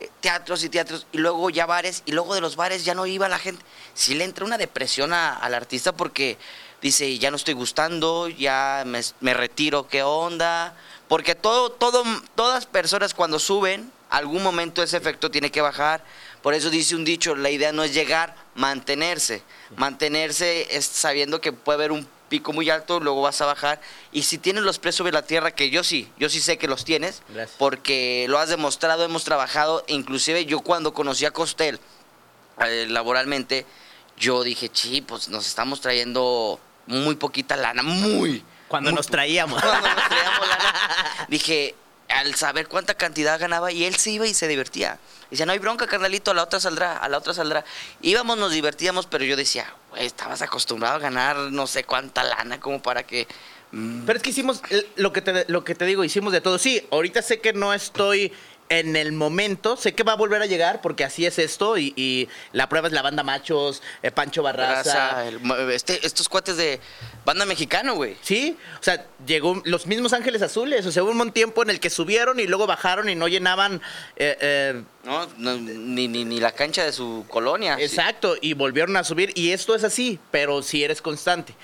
eh, teatros y teatros y luego ya bares y luego de los bares ya no iba la gente. Si le entra una depresión al artista porque dice, ya no estoy gustando, ya me, me, retiro, ¿qué onda? Porque todo, todo, todas personas cuando suben, algún momento ese efecto tiene que bajar. Por eso dice un dicho, la idea no es llegar, mantenerse. Mantenerse es sabiendo que puede haber un pico muy alto, luego vas a bajar. Y si tienes los pies sobre la tierra, que yo sí, yo sí sé que los tienes, porque lo has demostrado, hemos trabajado, inclusive yo cuando conocí a Costel eh, laboralmente, yo dije, sí, pues nos estamos trayendo muy poquita lana, muy. Cuando nos traíamos. Cuando nos traíamos lana. Dije, al saber cuánta cantidad ganaba, y él se iba y se divertía. Decía, no hay bronca, carnalito, a la otra saldrá, a la otra saldrá. Íbamos, nos divertíamos, pero yo decía, güey, estabas acostumbrado a ganar no sé cuánta lana como para que... Mm". Pero es que hicimos, lo que, te, lo que te digo, hicimos de todo. Sí, ahorita sé que no estoy en el momento, sé que va a volver a llegar porque así es esto y, la prueba es la banda Machos, eh, Pancho Barraza. este, estos cuates de banda mexicano, güey. Sí, o sea, llegó los mismos Ángeles Azules, o sea, hubo un tiempo en el que subieron y luego bajaron y no llenaban... Eh, eh, no, ni, ni, ni, la cancha de su colonia. Exacto, y volvieron a subir y esto es así, pero si eres constante.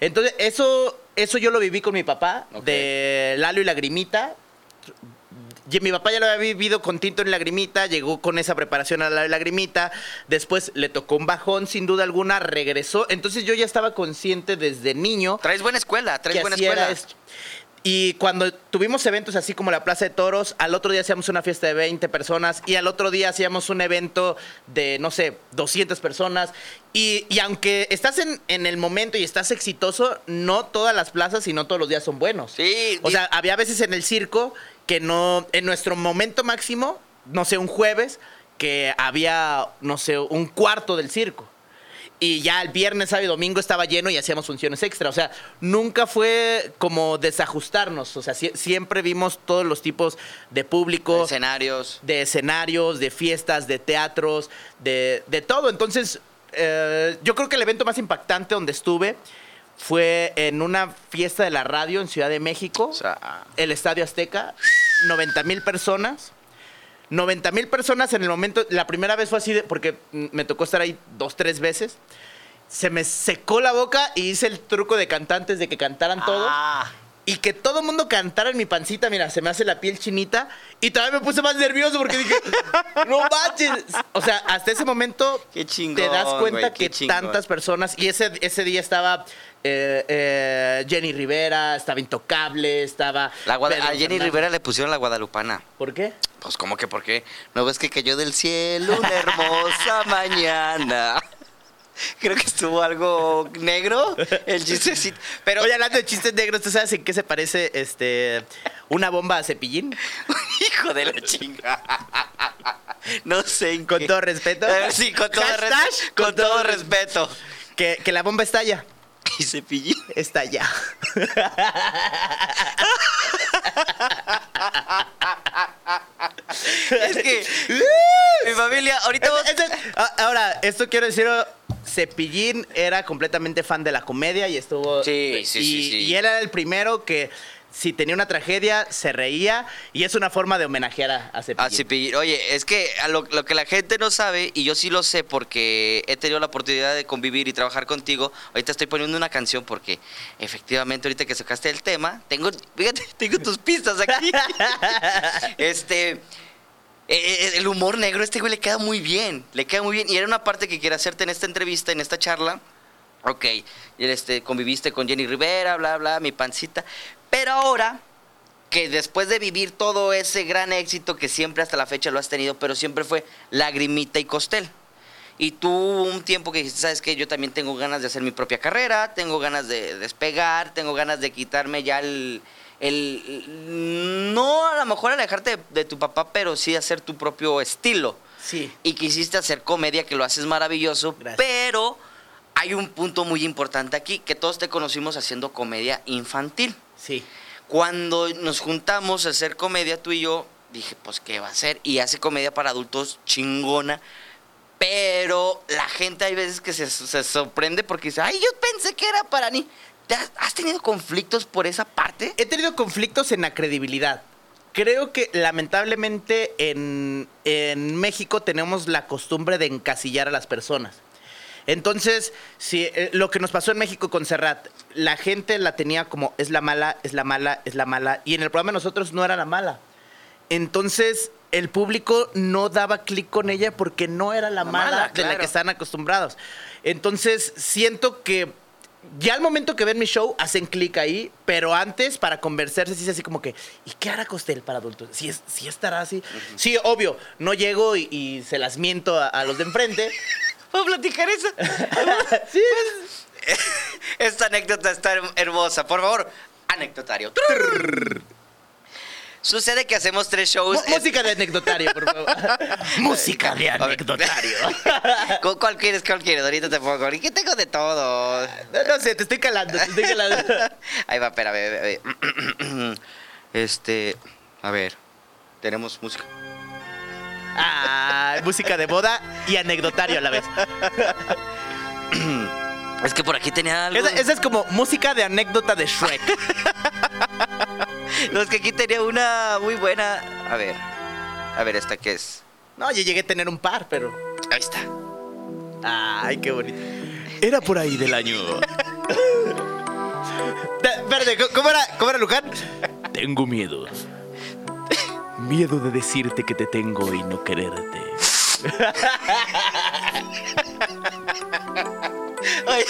Entonces, eso, eso yo lo viví con mi papá, de Lalo y Lagrimita mi papá ya lo había vivido con tinto en lagrimita, llegó con esa preparación a la lagrimita, después le tocó un bajón sin duda alguna, regresó, entonces yo ya estaba consciente desde niño. Traes buena escuela, traes buena escuela. Y cuando tuvimos eventos así como la Plaza de Toros, al otro día hacíamos una fiesta de 20 personas y al otro día hacíamos un evento de, no sé, 200 personas. Y, aunque estás en, en, el momento y estás exitoso, no todas las plazas y no todos los días son buenos. Sí. O sea, había veces en el circo que no, en nuestro momento máximo, no sé, un jueves, que había, no sé, un cuarto del circo. Y ya el viernes, sábado y domingo estaba lleno y hacíamos funciones extra. O sea, nunca fue como desajustarnos. O sea, siempre vimos todos los tipos de público. De escenarios. De escenarios, de fiestas, de teatros, de, de todo. Entonces, eh, yo creo que el evento más impactante donde estuve fue en una fiesta de la radio en Ciudad de México, el Estadio Azteca, 90 mil personas. 90 mil personas en el momento, la primera vez fue así, de, porque me tocó estar ahí dos, tres veces. Se me secó la boca y hice el truco de cantantes de que cantaran todos. Ah. Y que todo el mundo cantara en mi pancita, mira, se me hace la piel chinita. Y todavía me puse más nervioso porque dije, no manches. O sea, hasta ese momento qué te das cuenta que tantas personas. Y ese, ese día estaba eh, eh, Jenny Rivera, estaba Intocable, estaba... a Jenny Rivera le pusieron la guadalupana. ¿Por qué? Pues como que por qué. ¿No ves que cayó del cielo una hermosa mañana? Creo que estuvo algo negro el chistecito. Pero... Oye, hablando de chistes negros, ¿tú sabes en qué se parece este una bomba a cepillín? Hijo de la chinga. No sé. ¿Con todo respeto? Eh, sí, con todo, con, todo, respeto. Que, que la bomba estalla. Y Cepillín está allá. es que mi familia, ahorita Ahora, esto quiero decir, Cepillín era completamente fan de la comedia y estuvo... Sí, sí, sí, Y él era el primero que si tenía una tragedia, se reía y es una forma de homenajear a, a Cepillín. Oye, es que lo, que la gente no sabe, y yo sí lo sé porque he tenido la oportunidad de convivir y trabajar contigo, ahorita estoy poniendo una canción porque efectivamente ahorita que sacaste el tema, tengo, fíjate, tengo tus pistas aquí. este... Eh, eh, el humor negro, este güey le queda muy bien, le queda muy bien. Y era una parte que quiero hacerte en esta entrevista, en esta charla. Ok, este, conviviste con Jenny Rivera, bla, bla, mi pancita. Pero ahora, que después de vivir todo ese gran éxito que siempre hasta la fecha lo has tenido, pero siempre fue Lagrimita y Costel. Y tú un tiempo que dijiste, sabes que yo también tengo ganas de hacer mi propia carrera, tengo ganas de despegar, tengo ganas de quitarme ya el, no a lo mejor alejarte de, tu papá, pero sí hacer tu propio estilo. Sí. Y quisiste hacer comedia, que lo haces maravilloso, pero hay un punto muy importante aquí, que todos te conocimos haciendo comedia infantil. Sí. Cuando nos juntamos a hacer comedia, tú y yo, dije, pues, ¿qué va a hacer? Y hace comedia para adultos chingona. Pero la gente hay veces que se, se sorprende porque dice, ay, yo pensé que era para mí. ¿Te has, has tenido conflictos por esa parte? He tenido conflictos en la credibilidad. Creo que lamentablemente en, en México tenemos la costumbre de encasillar a las personas. Entonces, si eh, lo que nos pasó en México con Serrat, la gente la tenía como es la mala, es la mala, es la mala, y en el programa de nosotros no era la mala. Entonces, el público no daba clic con ella porque no era la, La mala, mala, de la que están acostumbrados. Entonces, siento que ya al momento que ven mi show hacen clic ahí, pero antes para conversarse sí es así como que, ¿y qué hará Costel para adultos? Es, sí estará así. Sí, obvio, no llego y, y se las miento a, a los de enfrente. ¿Puedo platicar eso? sí, Esta anécdota está her- hermosa. Por favor, anecdotario. Sucede que hacemos tres shows. Música de anecdotario, por favor. música de anecdotario. ¿Cu- ¿Cuál quieres? ¿Cuál quieres? Ahorita te pongo. ¿Y qué tengo de todo? no, no sé, te estoy calando, te estoy calando. Ahí va, espera, a ver, a ver. Este, a ver, tenemos música. Ah, música de boda y anecdotario a la vez. Es que por aquí tenía algo. Esa, esa es como música de anécdota de Shrek. No, es que aquí tenía una muy buena. A ver, a ver, ¿esta qué es? No, yo llegué a tener un par, pero. Ahí está. Ay, qué bonito. Era por ahí del año. Espérate, ¿cómo- ¿cómo era, ¿cómo era Luján? Tengo miedo. Miedo de decirte que te tengo y no quererte. Ay,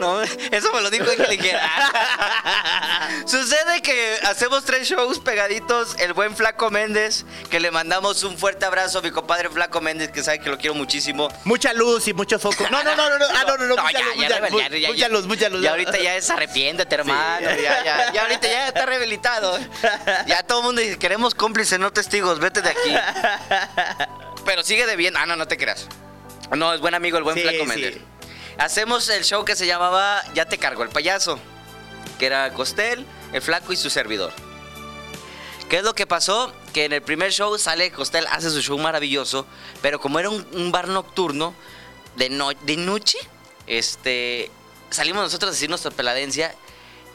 no, eso me lo dijo el que dijera. Sucede que hacemos tres shows pegaditos. El buen Flaco Méndez, que le mandamos un fuerte abrazo a mi compadre Flaco Méndez, que sabe que lo quiero muchísimo. Mucha luz y mucho foco. No, no, no, no. no. Ah, no, no, no. mucha ya, luz, ya, mucha, ya, mu- ya, ya, mucha luz, mucha luz. Y ahorita ya es arrepiéntete, hermano. Sí. Ya, ya, ya ahorita ya está rehabilitado. Ya todo el mundo dice, queremos cómplices, no testigos, vete de aquí. Pero sigue de bien. Ah, no, no te creas. No, es buen amigo el buen Sí, Flaco sí. Hacemos el show que se llamaba Ya te cargo el payaso, que era Costel, el Flaco y su servidor. ¿Qué es lo que pasó? Que en el primer show sale Costel, hace su show maravilloso, pero como era un, bar nocturno, de, no- de noche, este, salimos nosotros a decir nuestra peladencia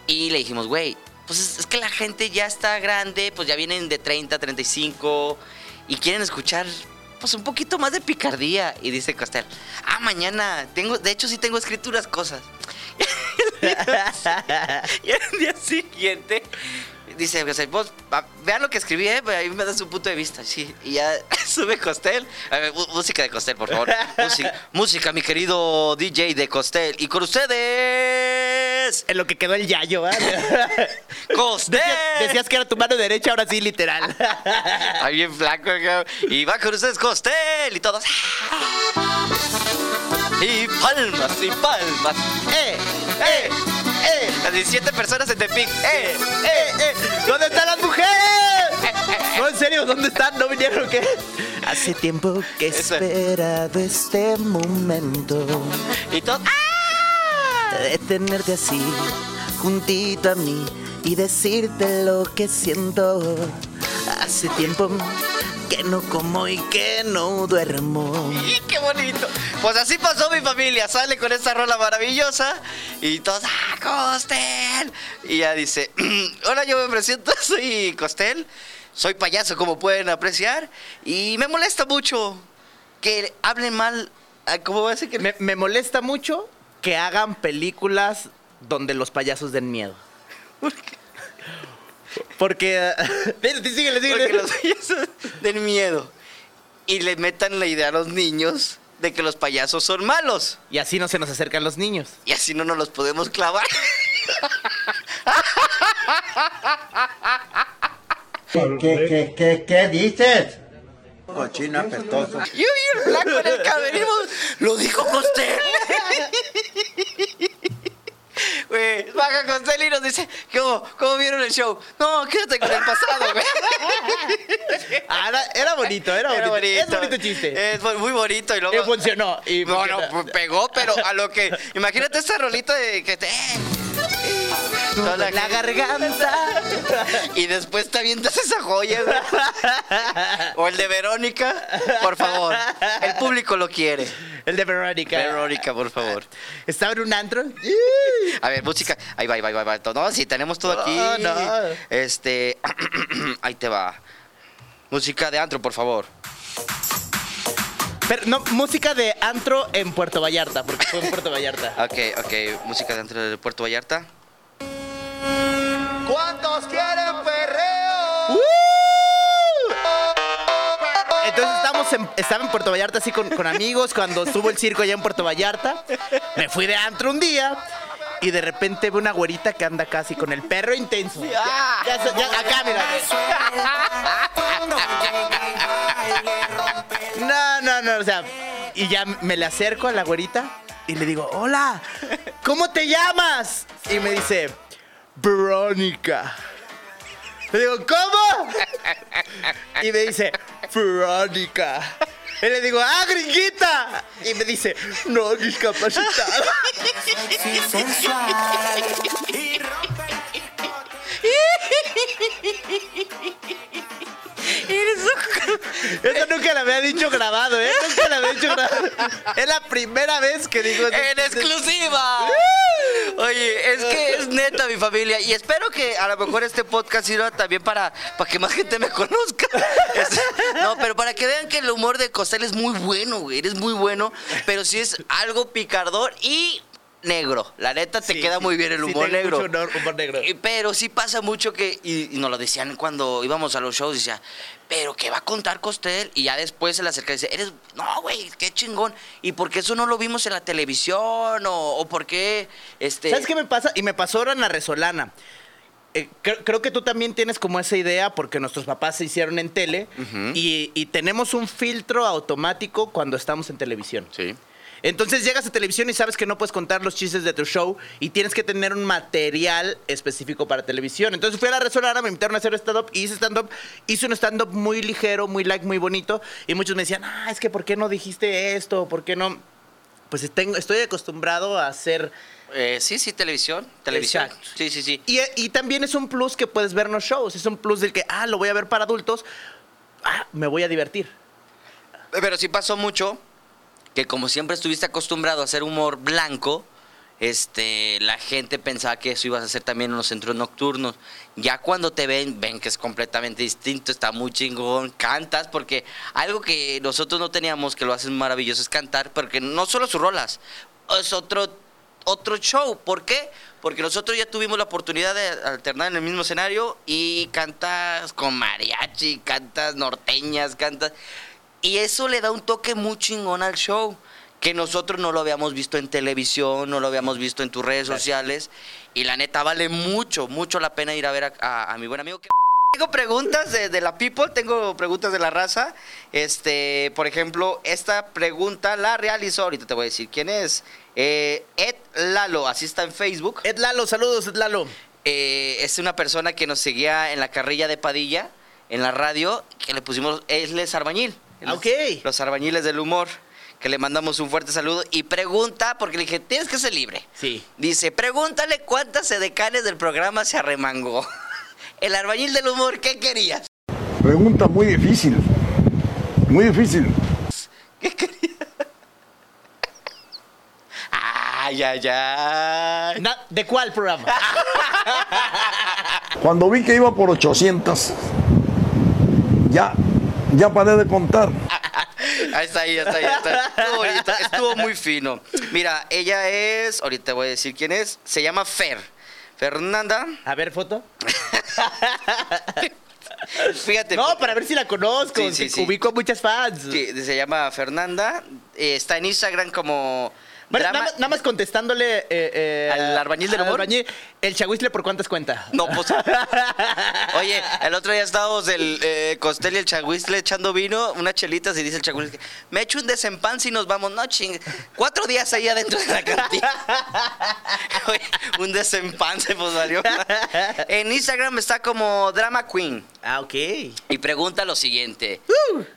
y le dijimos, güey, pues es, es que la gente ya está grande, pues ya vienen de 30, 35 y quieren escuchar pues un poquito más de picardía. Y dice Costel, ah, mañana, tengo, de hecho sí tengo escrituras cosas. y al día siguiente dice, vos, vean lo que escribí, eh, ahí me da su punto de vista, sí. Y ya sube Costel. A ver, música de Costel, por favor. música, música, mi querido DJ de Costel. Y con ustedes, En lo que quedó el yayo, ¿verdad? Costel. Decías, decías que era tu mano derecha, ahora sí, literal. Está bien flaco. Y va con ustedes Costel. Y todos. Y palmas, y palmas. ¡Eh! ¡Eh! ¡Eh! Las 17 personas en Tepic. ¡Eh! ¡Eh! ¡Eh! ¿Dónde están las mujeres? No, en serio, ¿dónde están? ¿No vinieron o qué? Hace tiempo que he Eso. esperado este momento Y todos. ¡Ah! de tenerte así, juntito a mí y decirte lo que siento. Hace tiempo que no como y que no duermo. ¡Y qué bonito! Pues así pasó mi familia. Sale con esta rola maravillosa. Y todos, ¡ah, Costel! Y ya dice, hola, yo me presento, soy Costel. Soy payaso, como pueden apreciar. Y me molesta mucho que hablen mal. ah, ¿Cómo va a decir que Me, me molesta mucho que hagan películas donde los payasos den miedo. Porque. Espérate, síguele, síguele. Porque los payasos den miedo. Y le metan la idea a los niños de que los payasos son malos. Y así no se nos acercan los niños. Y así no nos los podemos clavar. ¿Qué, qué, qué, qué, qué dices? Cochino apestoso. Yo vi el blanco en el camerino. Lo dijo Costel. Güey, baja Costel y nos dice, ¿cómo, ¿cómo vieron el show? No, quédate con el pasado, güey. Ah, era, era bonito, era bonito. Era bonito. Es bonito chiste. Es muy bonito y Y luego... funcionó. Y No, no, pues, pegó, pero a lo que... Imagínate esta rolita de que te... La garganta. Y después te avientas esa joya, güey. O el de Verónica, por favor. El público lo quiere. El de Verónica. Verónica, por favor. Estaba en un antro. A ver, música. Ahí va, ahí va, ahí va, ahí va. No, sí, tenemos todo aquí. No, no. Este. ahí te va. Música de antro, por favor. Pero no, música de antro en Puerto Vallarta, porque fue en Puerto Vallarta. Ok, ok. Música de antro de Puerto Vallarta. ¿Cuántos quieren perreo? Entonces estábamos en, estaba en Puerto Vallarta así con, con amigos cuando estuvo el circo allá en Puerto Vallarta. Me fui de antro un día y de repente veo una güerita que anda casi con el perro intenso. Ya, ya, ya, acá, mira. No, no, no, o sea, y ya me le acerco a la güerita y le digo, hola, ¿cómo te llamas? Y me dice, Verónica. Le digo, ¿cómo? Y me dice, Verónica. Y le digo, ¡ah, gringuita! Y me dice, no, discapacitada. Eso nunca la había dicho grabado, ¿eh? Nunca la había dicho grabado. Es la primera vez que digo eso. ¡En exclusiva! Oye, es que es neta mi familia. Y espero que a lo mejor este podcast sirva también para, para que más gente me conozca. Es- no, pero para que vean que el humor de Costel es muy bueno, güey. Eres muy bueno. Pero sí es algo picardor y negro. La neta te Sí, queda muy bien el humor negro. mucho honor- humor negro. Pero sí pasa mucho que, y, y nos lo decían cuando íbamos a los shows, decía, pero ¿qué va a contar Costel? Y ya después se le acerca y dice, eres, no, güey, qué chingón. ¿Y por qué eso no lo vimos en la televisión? ¿O, o por qué, este... ¿Sabes qué me pasa? Y me pasó ahora en la Resolana. Eh, creo, creo que tú también tienes como esa idea porque nuestros papás se hicieron en tele y, y tenemos un filtro automático cuando estamos en televisión. Sí. Entonces llegas a televisión y sabes que no puedes contar los chistes de tu show y tienes que tener un material específico para televisión. Entonces fui a la Resolana, me invitaron a hacer stand-up, y hice stand-up, hice un stand-up muy ligero, muy light, muy bonito y muchos me decían, ah, es que ¿por qué no dijiste esto? ¿Por qué no? Pues tengo, estoy acostumbrado a hacer... Eh, sí, sí, televisión. Televisión. Exacto. Sí, sí, sí. Y, y también es un plus que puedes ver los shows. Es un plus del que, ah, lo voy a ver para adultos. Ah, me voy a divertir. Pero sí pasó mucho que como siempre estuviste acostumbrado a hacer humor blanco, este, la gente pensaba que eso ibas a hacer también en los centros nocturnos. Ya cuando te ven, ven que es completamente distinto, está muy chingón, cantas, porque algo que nosotros no teníamos, que lo hacen maravilloso, es cantar, porque no solo sus rolas, es otro, otro show. ¿Por qué? Porque nosotros ya tuvimos la oportunidad de alternar en el mismo escenario y cantas con mariachi, cantas norteñas, cantas... Y eso le da un toque muy chingón al show. Que nosotros no lo habíamos visto en televisión, no lo habíamos visto en tus redes sociales. Y la neta vale mucho, mucho la pena ir a ver a, a- a mi buen amigo. que- Tengo preguntas de, de la people, tengo preguntas de la raza. Este, por ejemplo, esta pregunta la realizó, ahorita te voy a decir quién es. Eh, Ed Lalo, así está en Facebook. Ed Lalo, saludos, Ed Lalo. Eh, es una persona que nos seguía en la carrilla de Padilla, en la radio, que le pusimos, él es arbañil. Él es Ok. Los arbañiles del humor, que le mandamos un fuerte saludo. Y pregunta, porque le dije, tienes que ser libre. Sí. Dice, pregúntale cuántas edecanes del programa se arremangó. El arbañil del humor, ¿qué querías? Pregunta muy difícil. Muy difícil. ¿Qué querías? Ay, ay, ay. ¿De cuál programa? Cuando vi que iba por 800, ya, ya paré de contar. Ahí está, ahí está, ahí está. Estuvo bonito, estuvo muy fino. Mira, ella es, ahorita voy a decir quién es, se llama Fer. Fernanda, A ver, foto. fíjate. No, para ver si la conozco. Sí, sí, que sí. Ubico a muchas fans. Sí, se llama Fernanda, eh, está en Instagram como... Bueno, drama- nada, más- nada más contestándole eh, eh, ¿Al albañil del al humor? albañil. ¿El chahuizle por cuántas cuenta? No, pues. Oye, el otro día estábamos el eh, Costel y el Chaguizle echando vino, unas chelitas, y dice el Chaguizle, me echo un desempance y nos vamos. No, ching. Cuatro días ahí adentro de la cantina. Oye, un desempance, pues valió. En Instagram está como Drama Queen. Ah, ok. Y pregunta lo siguiente.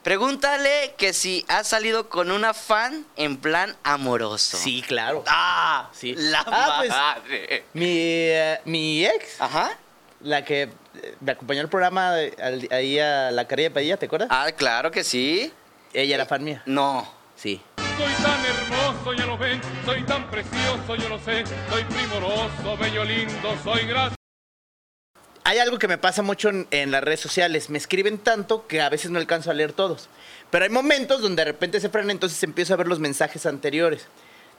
Pregúntale que si has salido con una fan en plan amoroso. Sí, claro. Ah, Sí. La Ah, pues- madre. Mi, eh, mi ex, Ajá. la que eh, me acompañó al programa de- al- ahí a la carilla de Padilla, ¿te acuerdas? Ah, claro que sí. Ella era fan mía. No. Sí. Soy tan hermoso, ya lo ven, soy tan precioso, yo lo sé, soy primoroso, bello, lindo, soy gracioso. Hay algo que me pasa mucho en, en las redes sociales. Me escriben tanto que a veces no alcanzo a leer todos. Pero hay momentos donde de repente se frenan, entonces empiezo a ver los mensajes anteriores.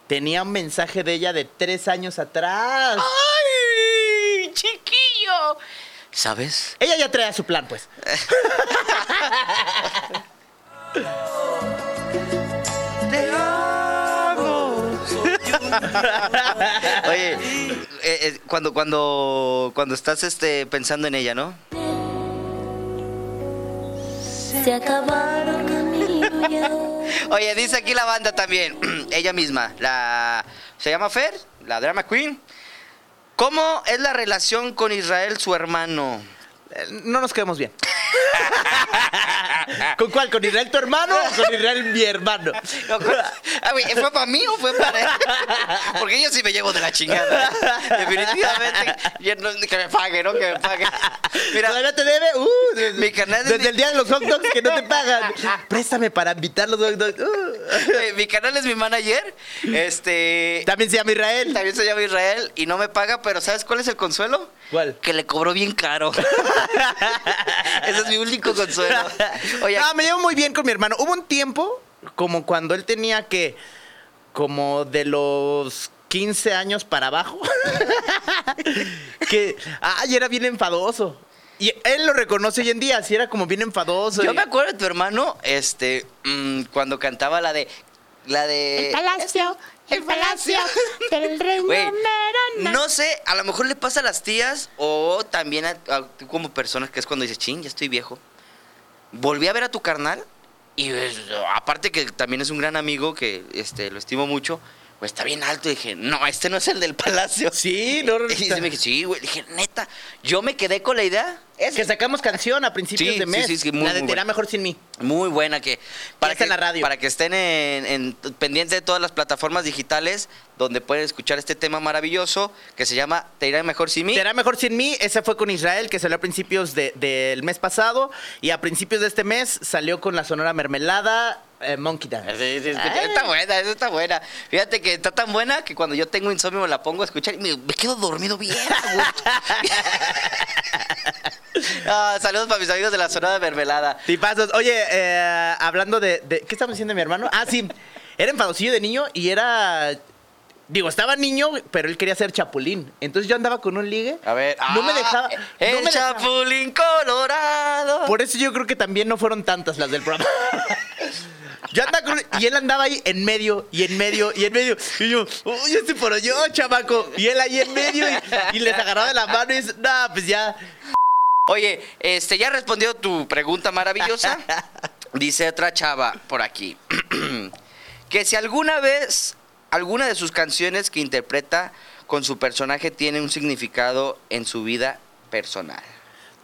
Tenía un mensaje de ella de tres años atrás. ¡Ay, chiquillo! ¿Sabes? Ella ya traía su plan, pues. Oye, eh, eh, cuando, cuando, cuando estás este, pensando en ella, ¿no? Se acabaron. Oye, dice aquí la banda también, ella misma, la se llama Fer, la drama queen. ¿Cómo es la relación con Israel, su hermano? Eh, No nos quedamos bien. ¿Con cuál? ¿Con Israel tu hermano o con Israel mi hermano? No, con- Ah, güey, ¿Fue para mí o fue para él? Porque yo sí me llevo de la chingada. Definitivamente. yo no- que me pague, ¿no? Que me pague. Mira, ¿Todavía te debe? Uh, desde, Mi canal es desde el día de los hot dogs que no te pagan. Préstame para invitar los hot dogs. Uh. eh, mi canal es mi manager. Este. También se llama Israel. También se llama Israel y no me paga, pero ¿sabes cuál es el consuelo? ¿Cuál? Que le cobró bien caro. Ese es mi único consuelo. Oye, No, me llevo muy bien con mi hermano. Hubo un tiempo, como cuando él tenía que, como de los 15 años para abajo, que, ay, era bien enfadoso. Y él lo reconoce hoy en día, así era como bien enfadoso. yo y- me acuerdo de tu hermano, este, mm, cuando cantaba la de. La de. El palacio, el palacio del reino Merana. no sé, a lo mejor le pasa a las tías o también a, a tú como personas que es cuando dices, ching, ya estoy viejo. Volví a ver a tu carnal y pues, aparte que también es un gran amigo que este, lo estimo mucho, pues está bien alto. Y dije, no, este no es el del palacio. Sí, no, Y sí me dije, sí, güey. Dije, neta, yo me quedé con la idea. Es que sacamos canción a principios Sí, de sí, mes. sí, sí, muy, la de muy Te irá buena. mejor sin mí. Muy buena que para que en la radio. para que estén en, en pendiente de todas las plataformas digitales donde pueden escuchar este tema maravilloso que se llama Te irá mejor sin mí. Te irá mejor sin mí. Ese fue con Israel, que salió a principios de- del mes pasado. Y a principios de este mes salió con la sonora mermelada eh, Monkey Dance. Sí, sí, escucha- está buena, esa está buena. Fíjate que está tan buena que cuando yo tengo insomnio me la pongo a escuchar y me, me quedo dormido bien. Ah, saludos para mis amigos de la zona de mermelada. Tipazos. Oye, eh, hablando de, de- ¿Qué estamos diciendo mi hermano? Ah, sí. Era enfadosillo de niño y era. Digo, estaba niño, pero él quería ser chapulín. Entonces yo andaba con un ligue. A ver, No me ah, dejaba. El no me dejaba. Chapulín Colorado. Por eso yo creo que también no fueron tantas las del programa. Yo andaba con y él andaba ahí en medio, y en medio, y en medio. Y yo, uy, este por yo, chamaco. Y él ahí en medio, y, y les agarraba de la mano y dice, no, pues ya. Oye, este, ya respondió tu pregunta maravillosa. Dice otra chava por aquí. que si alguna vez alguna de sus canciones que interpreta con su personaje tiene un significado en su vida personal.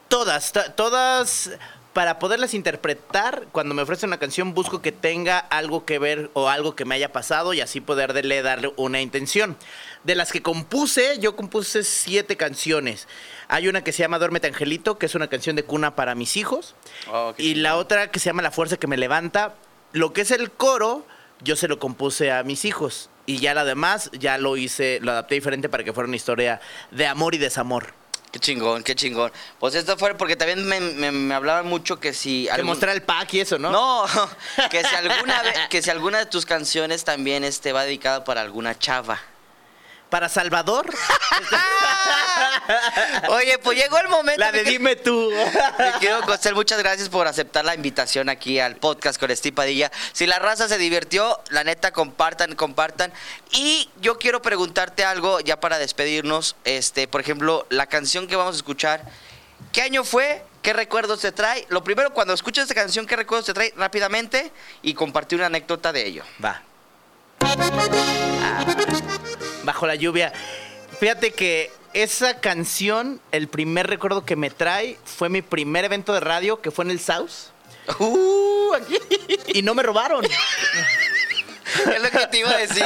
Todas, to- todas, para poderlas interpretar, cuando me ofrecen una canción, busco que tenga algo que ver o algo que me haya pasado y así poderle darle una intención. De las que compuse, yo compuse siete canciones. Hay una que se llama Duérmete Angelito, que es una canción de cuna para mis hijos. Oh, y la otra que se llama La Fuerza que me levanta. Lo que es el coro, yo se lo compuse a mis hijos. Y ya la demás, ya lo hice, lo adapté diferente para que fuera una historia de amor y desamor. Qué chingón, qué chingón. Pues esto fue porque también me, me- me hablaban mucho que si... Que algún- mostrar el pack y eso, ¿no? No, que si alguna vez, que si alguna de tus canciones también este va dedicada para alguna chava. Para Salvador, Oye, pues llegó el momento. la de dime tú. Mi querido Costel, muchas gracias por aceptar la invitación aquí al podcast con Steve Padilla. Si la raza se divirtió, la neta, compartan, compartan. Y yo quiero preguntarte algo ya para despedirnos. Este, por ejemplo, la canción que vamos a escuchar, ¿qué año fue? ¿Qué recuerdos te trae? Lo primero, cuando escuches esta canción, ¿qué recuerdos te trae? Rápidamente y compartir una anécdota de ello. Va. Ah, bajo la lluvia. Fíjate que esa canción, el primer recuerdo que me trae fue mi primer evento de radio, que fue en el South. Uh, aquí. Y no me robaron. Es lo que te iba a decir.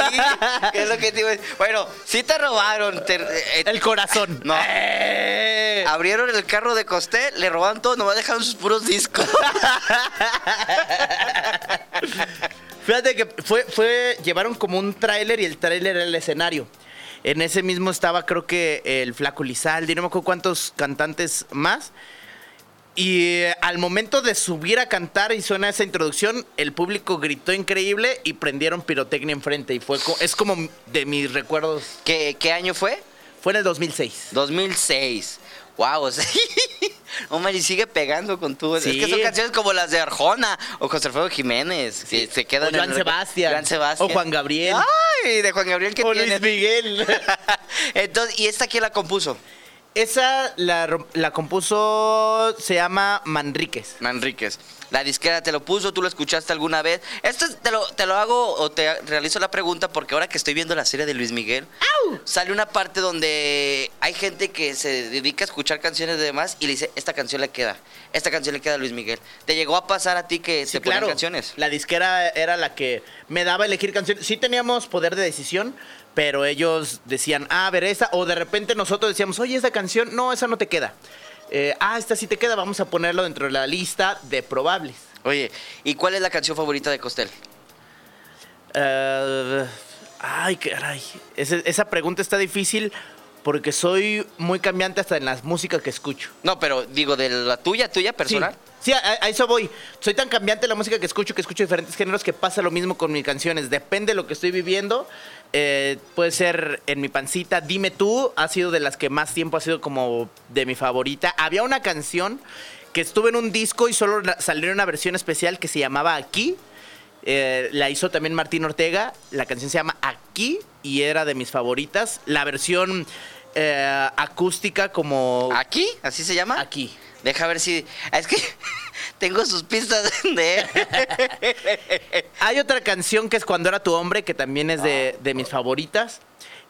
Es lo que te iba a decir. Bueno, sí te robaron. te- eh, El corazón. No. Eh. Abrieron el carro de Costel, le robaron todo, nomás dejaron sus puros discos. Fíjate que fue, fue, llevaron como un tráiler y el tráiler era el escenario. En ese mismo estaba creo que el Flaco Lizaldi, no me acuerdo cuántos cantantes más. Y eh, al momento de subir a cantar y suena esa introducción, el público gritó increíble y prendieron pirotecnia enfrente. Y fue co- es como de mis recuerdos. ¿Qué, qué año fue? Fue en el 2006. 2006. Wow, o sea, Omar, y sigue pegando con tu... Es Sí. que son canciones como las de Arjona o José Alfredo Jiménez. que se quedan O Joan en el- Sebastián. Joan Sebastián. O Juan Gabriel. Ay, de Juan Gabriel que o tiene. Luis Miguel. Entonces, ¿y esta quién la compuso? Esa la, la compuso, se llama Manríquez. Manríquez. La disquera te lo puso, tú lo escuchaste alguna vez. Esto es- te lo, te lo hago o te realizo la pregunta porque ahora que estoy viendo la serie de Luis Miguel, sale una parte donde hay gente que se dedica a escuchar canciones de demás y le dice, esta canción le queda, esta canción le queda a Luis Miguel. ¿Te llegó a pasar a ti que Sí, te ponían claro. canciones? La disquera era la que me daba a elegir canciones. Sí teníamos poder de decisión, pero ellos decían, ah, a ver, esa. O de repente nosotros decíamos, oye, esa canción, no, esa no te queda. Eh, ah, esta sí te queda, vamos a ponerlo dentro de la lista de probables. Oye, ¿y cuál es la canción favorita de Costel? Eh, ay, caray. Ese- esa pregunta está difícil porque soy muy cambiante hasta en las músicas que escucho. No, pero digo, de la tuya, tuya personal. Sí, sí, a, a eso voy. Soy tan cambiante la música que escucho, que escucho diferentes géneros, que pasa lo mismo con mis canciones. Depende de lo que estoy viviendo. Eh, puede ser en mi pancita, Dime tú, ha sido de las que más tiempo ha sido como de mi favorita. Había una canción que estuve en un disco y solo salió una versión especial que se llamaba Aquí. Eh, la hizo también Martín Ortega. La canción se llama Aquí y era de mis favoritas. La versión eh, acústica como ¿Aquí? ¿Así se llama? Aquí. Deja ver si... Es que tengo sus pistas de él. Hay otra canción que es Cuando era tu hombre, que también es de, de mis favoritas.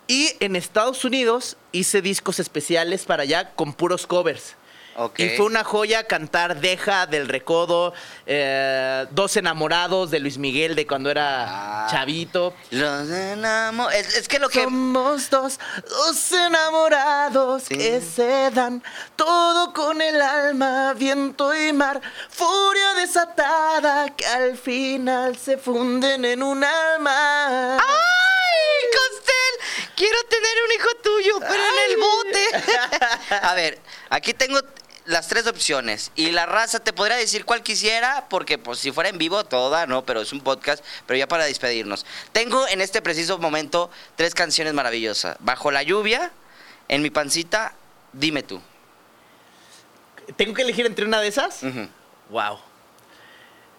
Y en Estados Unidos hice discos especiales para allá con puros covers. Ok. Y fue una joya cantar Deja del Recodo, eh, Dos Enamorados de Luis Miguel de cuando era Ah. chavito. Los enamo- Es, es que lo que... Somos dos, dos enamorados Sí. que se dan todo con el alma, viento y mar, furia desatada que al final se funden en un alma. ¡Ay, Costel! Quiero tener un hijo tuyo, pero en el bote. A ver, aquí tengo las tres opciones. Y la raza te podría decir cuál quisiera, porque pues si fuera en vivo, toda, ¿no? Pero es un podcast, pero ya para despedirnos. Tengo en este preciso momento tres canciones maravillosas. Bajo la lluvia, en mi pancita, dime tú. ¿Tengo que elegir entre una de esas? Wow.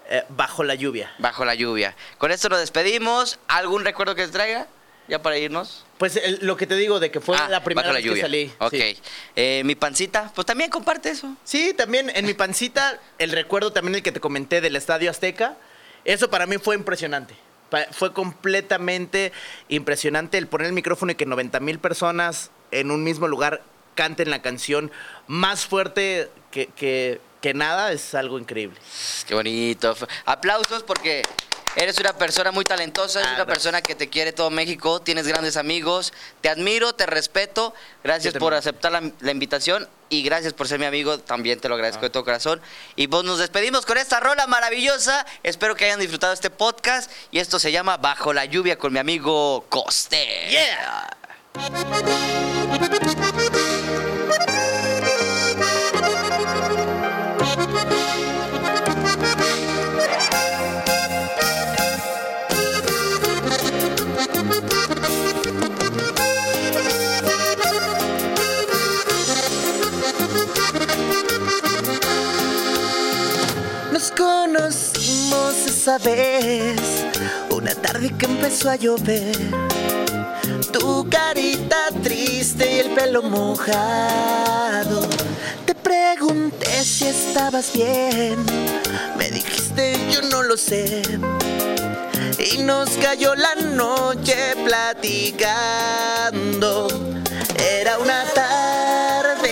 Eh, bajo la lluvia. Bajo la lluvia. Con esto nos despedimos. ¿Algún recuerdo que te traiga? Ya para irnos. Pues el- lo que te digo de que fue Ah, la primera la vez que salí. Ok. sí. Eh, mi pancita, pues también comparte eso. Sí, también en mi pancita, el recuerdo también el que te comenté del Estadio Azteca, eso para mí fue impresionante. Pa- Fue completamente impresionante el poner el micrófono y que 90 mil personas en un mismo lugar canten la canción más fuerte que, que- que nada, es algo increíble. Qué bonito. Aplausos porque eres una persona muy talentosa, eres Ah, una gracias. persona que te quiere todo México, tienes grandes amigos, te admiro, te respeto, gracias por aceptar la, la invitación y gracias por ser mi amigo, también te lo agradezco de todo corazón. Y pues nos despedimos con esta rola maravillosa, espero que hayan disfrutado este podcast y esto se llama Bajo la lluvia con mi amigo Coste. Yeah. Nos conocimos esa vez, una tarde que empezó a llover. Tu carita triste y el pelo mojado. Te pregunté si estabas bien. Me dijiste yo no lo sé. Y nos cayó la noche platicando. Era una tarde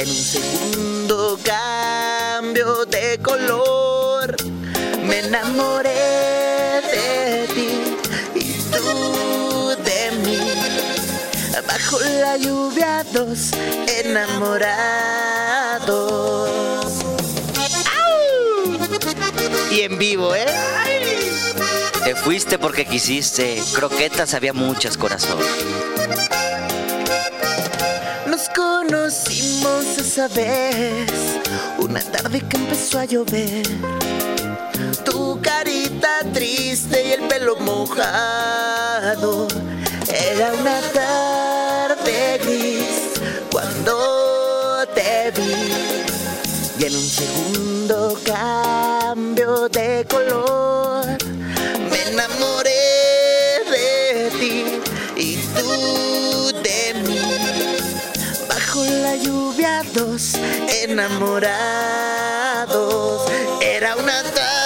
En un segundo cambio de color me enamoré de ti y tú de mí. Bajo la lluvia dos enamorados. ¡Au! Y en vivo, ¿eh? Te fuiste porque quisiste. Croquetas había muchas, corazón. Nos conocimos esa vez, una tarde que empezó a llover. Tu carita triste y el pelo mojado. Era una tarde gris cuando te vi. Y en un segundo cambio de color me enamoré enamorados. Era una tarde